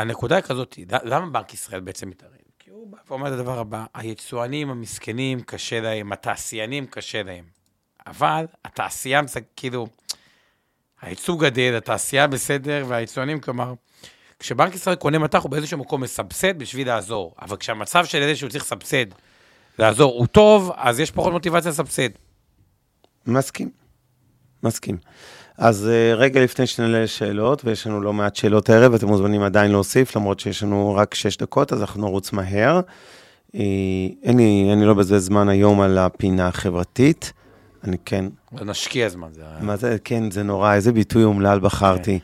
הנקודה היא כזאת, למה בנק ישראל בעצם מתערב? כי הוא בא ואומר את הדבר הבא, היצואנים המסכנים קשה להם, התעשיינים קשה להם. אבל התעשיין זה כאילו, הייצוא גדל, התעשייה בסדר, והיצואנים, כלומר, כשבנק ישראל קונה מטח, הוא באיזשהו מקום מסבסד בשביל לעזור. אבל כשהמצב של אלה שהוא צריך לסבסד, לעזור, הוא טוב, אז יש פחות מוטיבציה לסבסד. מסכים, מסכים. אז אה, רגע לפני שנעלה לשאלות, ויש לנו לא מעט שאלות הערב, אתם מוזמנים עדיין להוסיף, למרות שיש לנו רק שש דקות, אז אנחנו נרוץ מהר. אה, אין לי, אין לי לא בזה זמן היום על הפינה החברתית. אני כן, לא נשקיע זמן, זה... מה זה, כן, זה נורא, איזה ביטוי אומלל בחרתי.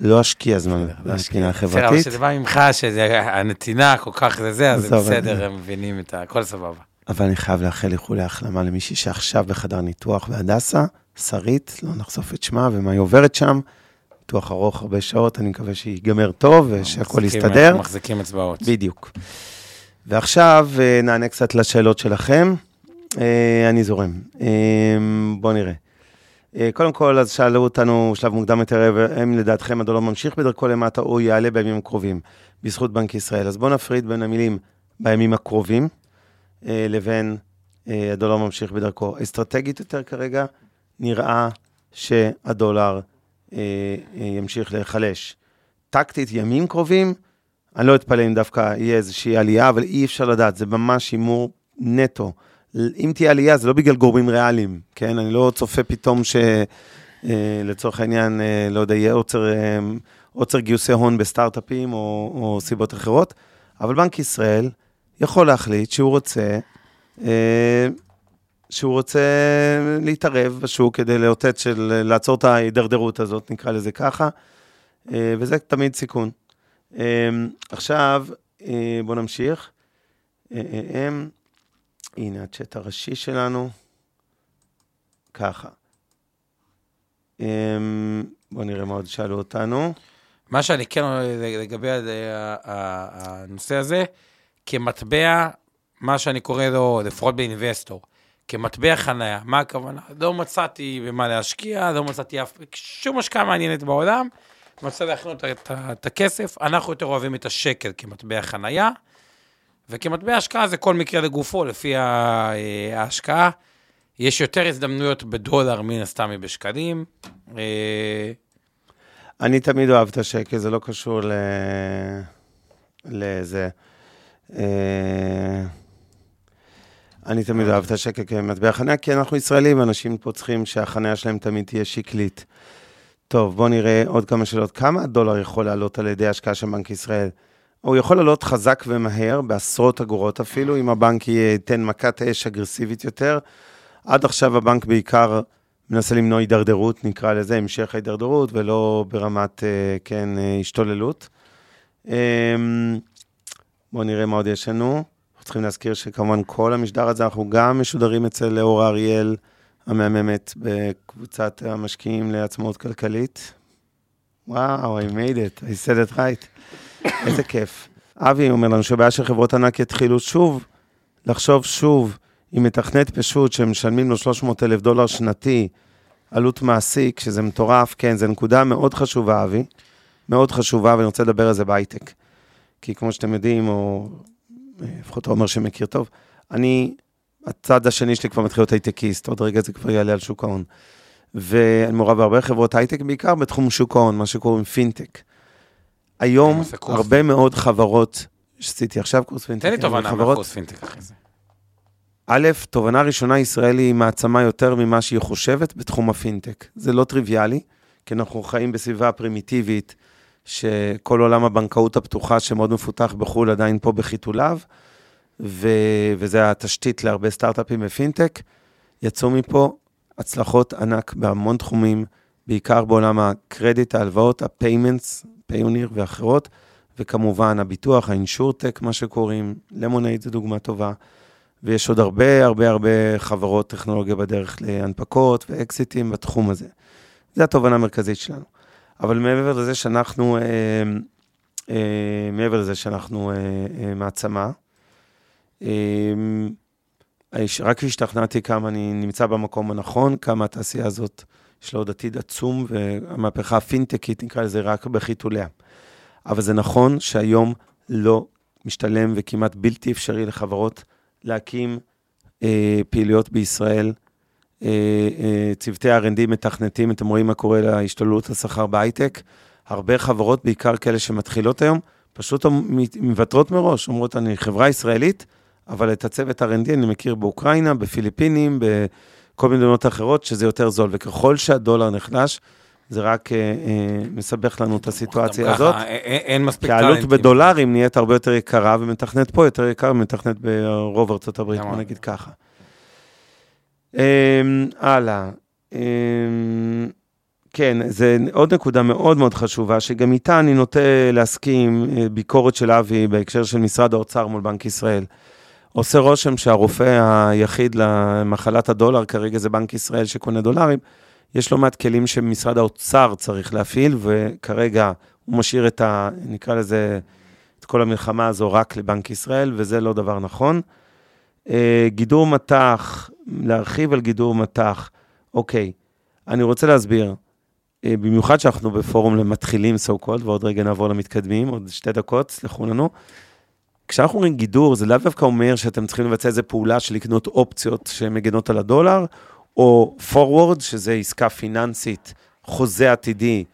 לא אשקיע זמן לא בפינה בסדר, אבל. כשזה בא ממך, שהנתינה כל כך זה זה, אז זה בסדר, הם מבינים את. הכל סבבה. אבל אני חייב לאחל איחולי החלמה למישהי שעכשיו בחדר ניתוח בהדסה, שרית, לא נחשוף את שמה ומה היא עוברת שם. ניתוח ארוך הרבה שעות, אני מקווה שיגמר טוב ושהכול יסתדר. מחזיקים אצבעות. בדיוק. ועכשיו אה, נענה קצת לשאלות שלכם. אה, אני זורם. אה, בואו נראה. אה, קודם כל, אז שאלו אותנו שלב מוקדם יותר, האם לדעתכם הדולר ממשיך בדרכו למטה או יעלה בימים הקרובים, בזכות בנק ישראל. אז בואו נפריד בין המילים בימים הקרובים לבין הדולר ממשיך בדרכו. אסטרטגית יותר כרגע, נראה שהדולר ימשיך להיחלש. טקטית, ימים קרובים, אני לא אתפלא אם דווקא יהיה איזושהי עלייה, אבל אי אפשר לדעת, זה ממש הימור נטו. אם תהיה עלייה, זה לא בגלל גורמים ריאליים, כן? אני לא צופה פתאום ש... אה, לצורך העניין, אה, לא יודע, יהיה עוצר, אה, עוצר גיוסי הון בסטארט-אפים או, או סיבות אחרות, אבל בנק ישראל יכול להחליט שהוא רוצה, אה, שהוא רוצה להתערב בשוק כדי לאותת של לעצור את ההידרדרות הזאת, נקרא לזה ככה, אה, וזה תמיד סיכון. אה, עכשיו, אה, בואו נמשיך. הנה הצ'אט הראשי שלנו. ככה. אה, בואו נראה מה עוד שאלו אותנו. מה שאני כן אומר לגבי הנושא הזה, כמטבע, מה שאני קורא לו, לפחות באינבסטור, כמטבע חניה, מה הכוונה? לא מצאתי במה להשקיע, לא מצאתי אף, שום השקעה מעניינת בעולם, מצא להכנות את הכסף, אנחנו יותר אוהבים את השקל כמטבע חניה, וכמטבע השקעה זה כל מקרה לגופו, לפי אה, ההשקעה. יש יותר הזדמנויות בדולר מן הסתם מבשקלים. אה, אני תמיד אוהב את השקל, זה לא קשור ל... לזה. אה, אני תמיד אוהב את השקל כמטבע חניה, כי אנחנו ישראלים, אנשים פה צריכים שהחניה שלהם תמיד תהיה שקלית. טוב, בואו נראה עוד כמה שאלות. כמה הדולר יכול לעלות על ידי השקעה של בנק ישראל? הוא יכול לעלות חזק ומהר, בעשרות אגורות אפילו, אם הבנק ייתן מכת אש אגרסיבית יותר. עד עכשיו הבנק בעיקר מנסה למנוע הידרדרות, נקרא לזה, המשך ההידרדרות, ולא ברמת, אה, כן, אה, השתוללות. אמ, בואו נראה מה עוד יש לנו. אנחנו צריכים להזכיר שכמובן כל המשדר הזה, אנחנו גם משודרים אצל לאורה אריאל המהממת בקבוצת המשקיעים לעצמאות כלכלית. וואו, I made it, I said it right. איזה כיף. אבי אומר לנו שהבעיה של חברות ענק יתחילו שוב, לחשוב שוב, עם מתכנת פשוט שמשלמים לו 300 אלף דולר שנתי, עלות מעסיק, שזה מטורף, כן, זו נקודה מאוד חשובה, אבי, מאוד חשובה, ואני רוצה לדבר על זה בהייטק. כי כמו שאתם יודעים, או אה, לפחות עומר שמכיר טוב, אני, הצד השני שלי כבר מתחיל להיות הייטקיסט, עוד רגע זה כבר יעלה על שוק ההון. ואני מעורב בהרבה חברות הייטק, בעיקר בתחום שוק ההון, מה שקוראים פינטק. היום, הרבה מאוד חברות, שעשיתי עכשיו קורס פינטק, תן לי תובנה מהקורס פינטק אחרי זה. א', תובנה ראשונה, ישראל היא מעצמה יותר ממה שהיא חושבת בתחום הפינטק. זה לא טריוויאלי, כי אנחנו חיים בסביבה פרימיטיבית, שכל עולם הבנקאות הפתוחה שמאוד מפותח בחו"ל עדיין פה בחיתוליו, ו... וזה התשתית להרבה סטארט-אפים בפינטק. יצאו מפה הצלחות ענק בהמון תחומים, בעיקר בעולם הקרדיט, ההלוואות, ה-payments, פיוניר ואחרות, וכמובן הביטוח, האינשורטק, מה שקוראים, למונייד זו דוגמה טובה. ויש עוד הרבה הרבה הרבה חברות טכנולוגיה בדרך להנפקות ואקזיטים בתחום הזה. זו התובנה המרכזית שלנו. אבל מעבר לזה שאנחנו, אה, אה, מעבר לזה שאנחנו אה, אה, מעצמה, אה, רק השתכנעתי כמה אני נמצא במקום הנכון, כמה התעשייה הזאת יש לה עוד עתיד עצום, והמהפכה הפינטקית, נקרא לזה, רק בחיתוליה. אבל זה נכון שהיום לא משתלם וכמעט בלתי אפשרי לחברות להקים אה, פעילויות בישראל. אה, אה, צוותי R&D מתכנתים, אתם רואים מה קורה להשתוללות השכר בהייטק. הרבה חברות, בעיקר כאלה שמתחילות היום, פשוט מוותרות מראש, אומרות, אני חברה ישראלית, אבל את הצוות R&D אני מכיר באוקראינה, בפיליפינים, בכל מיני מדינות אחרות, שזה יותר זול. וככל שהדולר נחלש, זה רק אה, אה, מסבך לנו את הסיטואציה הזאת. ככה, אין מספיק טאלנטים. כי העלות בדולרים נהיית הרבה יותר יקרה, ומתכנת פה יותר יקר ומתכנת ברוב ארצות הברית, בוא נגיד ככה. אה, הלאה. אה, כן, זה עוד נקודה מאוד מאוד חשובה, שגם איתה אני נוטה להסכים, אה, ביקורת של אבי בהקשר של משרד האוצר מול בנק ישראל. עושה רושם שהרופא היחיד למחלת הדולר כרגע זה בנק ישראל שקונה דולרים. יש לא מעט כלים שמשרד האוצר צריך להפעיל, וכרגע הוא משאיר את ה... נקרא לזה, את כל המלחמה הזו רק לבנק ישראל, וזה לא דבר נכון. אה, גידור מטח, להרחיב על גידור מטח, אוקיי, אני רוצה להסביר. אה, במיוחד שאנחנו בפורום למתחילים, so called, ועוד רגע נעבור למתקדמים, עוד שתי דקות, סלחו לנו. כשאנחנו אומרים גידור, זה לאו דווקא אומר שאתם צריכים לבצע איזה פעולה של לקנות אופציות שמגנות על הדולר, או forward, שזה עסקה פיננסית, חוזה עתידי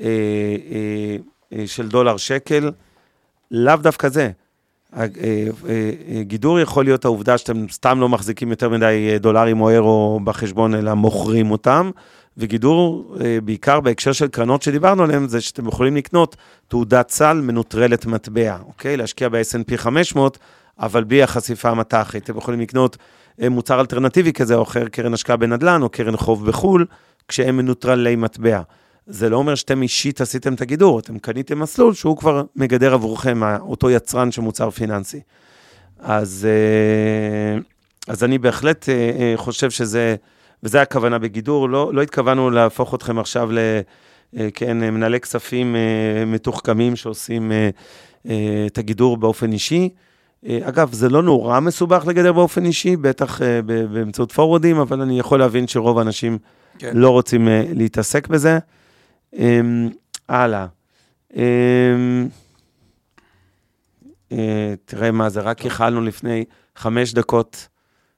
אה, אה, אה, של דולר שקל, לאו דווקא זה. אה, אה, אה, גידור יכול להיות העובדה שאתם סתם לא מחזיקים יותר מדי דולרים או אירו בחשבון, אלא מוכרים אותם, וגידור, בעיקר בהקשר של קרנות שדיברנו עליהן, זה שאתם יכולים לקנות תעודת סל מנוטרלת מטבע, אוקיי? להשקיע ב-S&P 500, אבל בלי החשיפה המטחית. אתם יכולים לקנות מוצר אלטרנטיבי כזה או אחר, קרן השקעה בנדל"ן או קרן חוב בחו"ל, כשהם מנוטרלי מטבע. זה לא אומר שאתם אישית עשיתם את הגידור, אתם קניתם מסלול שהוא כבר מגדר עבורכם, אותו יצרן של מוצר פיננסי. אז, אה, אז אני בהחלט אה, אה, חושב שזה, וזה הכוונה בגידור, לא, לא התכוונו להפוך אתכם עכשיו ל... כן, מנהלי כספים מתוחכמים שעושים את הגידור באופן אישי. אגב, זה לא נורא מסובך לגדר באופן אישי, בטח באמצעות פורורדים, אבל אני יכול להבין שרוב האנשים כן. לא רוצים להתעסק בזה. אמ, הלאה. אמ, אה, תראה מה זה, רק ייחלנו לפני חמש דקות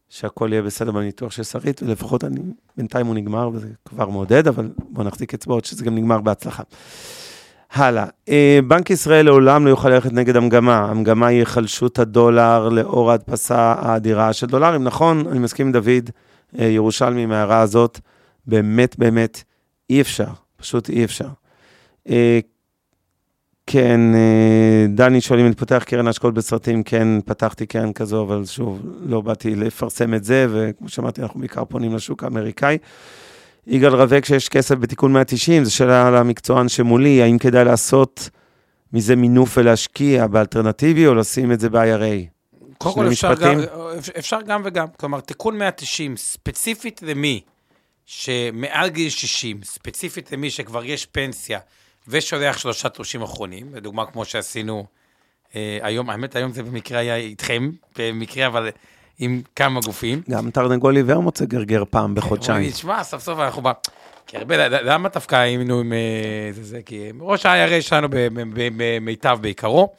שהכל יהיה בסדר בניתוח של שרית, ולפחות אני, בינתיים הוא נגמר, וזה כבר מעודד, אבל בואו נחזיק אצבעות שזה גם נגמר בהצלחה. הלאה, אה, בנק ישראל לעולם לא יוכל ללכת נגד המגמה. המגמה היא היחלשות הדולר לאור ההדפסה האדירה של דולרים. נכון, אני מסכים עם דוד אה, ירושלמי מההערה הזאת, באמת באמת אי אפשר. פשוט אי אפשר. כן, אה, דני שואל אם פותח קרן השקעות בסרטים, כן, פתחתי קרן כזו, אבל שוב, לא באתי לפרסם את זה, וכמו שאמרתי, אנחנו בעיקר פונים לשוק האמריקאי. יגאל רווה, כשיש כסף בתיקון 190, זו שאלה על המקצוען שמולי, האם כדאי לעשות מזה מינוף ולהשקיע באלטרנטיבי, או לשים את זה ב-IRA? קודם כל אפשר גם, אפשר גם וגם, כלומר, תיקון 190, ספציפית למי? שמעל גיל 60, ספציפית למי שכבר יש פנסיה ושולח שלושה תלושים אחרונים, לדוגמה כמו שעשינו אה, היום, האמת היום זה במקרה היה איתכם, במקרה אבל עם כמה גופים. גם תרנגול עיוור מוצא גרגר פעם בחודשיים. תשמע, סוף סוף אנחנו בא... כי הרבה, למה דווקא היינו עם אה, זה, זה, כי ראש ה-IRA שלנו במיטב בעיקרו.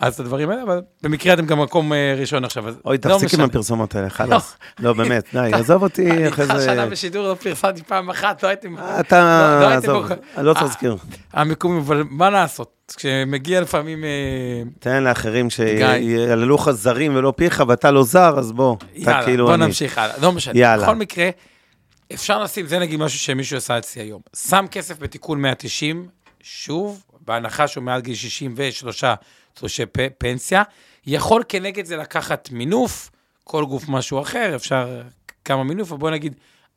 אז את הדברים האלה, אבל במקרה אתם גם מקום אה, ראשון עכשיו, אוי, לא תפסיק עם הפרסומות האלה, חלאס. לא, באמת, די, עזוב אותי אחרי זה. אני איתך שנה בשידור, לא פרסמתי פעם אחת, לא הייתם... אתה, לא עזוב, אני לא רוצה להזכיר. המיקומים, אבל מה לעשות? כשמגיע לפעמים... אה, תן לאחרים שיעללו לך זרים ולא פיך, ואתה לא זר, אז בוא, אתה כאילו אני. בוא נמשיך הלאה, לא משנה. יאללה. בכל מקרה, אפשר לשים, זה נגיד משהו שמישהו עשה אצלי היום. שם כסף בתיקון 190, שוב, בהנחה שהוא מעל גיל 63 תלושי פנסיה. יכול כנגד זה לקחת מינוף, כל גוף משהו אחר, אפשר כמה מינוף, אבל בוא נגיד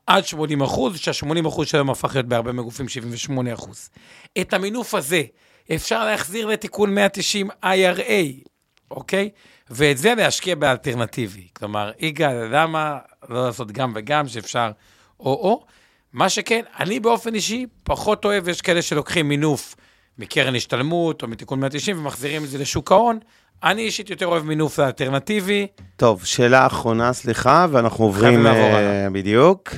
עד 80 אחוז, שה-80 אחוז שלהם הפך להיות בהרבה מגופים 78 אחוז. את המינוף הזה אפשר להחזיר לתיקון 190 IRA, אוקיי? ואת זה להשקיע באלטרנטיבי. כלומר, יגאל, למה לא לעשות גם וגם, שאפשר או-או? מה שכן, אני באופן אישי פחות אוהב, יש כאלה שלוקחים מינוף מקרן השתלמות או מתיקון 190 ומחזירים את זה לשוק ההון. אני אישית יותר אוהב מינוף אלטרנטיבי. טוב, שאלה אחרונה, סליחה, ואנחנו עוברים... uh, בדיוק.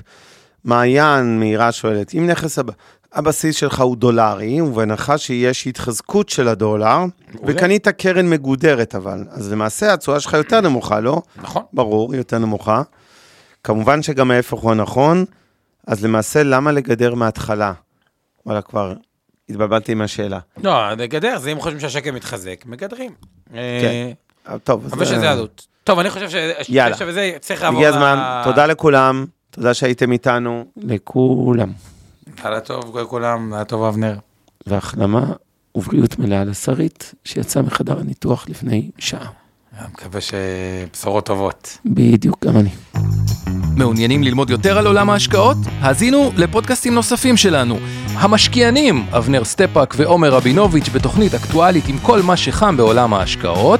מעיין מהירה שואלת, אם נכס הב... הבסיס שלך הוא דולרי, ובהנחה שיש התחזקות של הדולר, וקנית קרן מגודרת אבל, אז למעשה התשואה שלך יותר נמוכה, לא? נכון. ברור, יותר נמוכה. כמובן שגם ההפך הוא הנכון, אז למעשה למה לגדר מההתחלה? וואלה, כבר התבלבלתי עם השאלה. לא, לגדר, זה אם חושבים שהשקל מתחזק, מגדרים. אה, אה, טוב, אבל שזה עלות. טוב, אני חושב. שזה צריך לעבור... הגיע הזמן, תודה לכולם, תודה שהייתם איתנו. לכולם. לילה טוב לכולם, לילה טוב אבנר. והחלמה ובריאות מלאה לשרית, שיצאה מחדר הניתוח לפני שעה. אני מקווה שבשורות טובות. בדיוק, גם אני. מעוניינים ללמוד יותר על עולם ההשקעות? האזינו לפודקאסטים נוספים שלנו. המשקיענים, אבנר סטפאק ועומר רבינוביץ' בתוכנית אקטואלית עם כל מה שחם בעולם ההשקעות.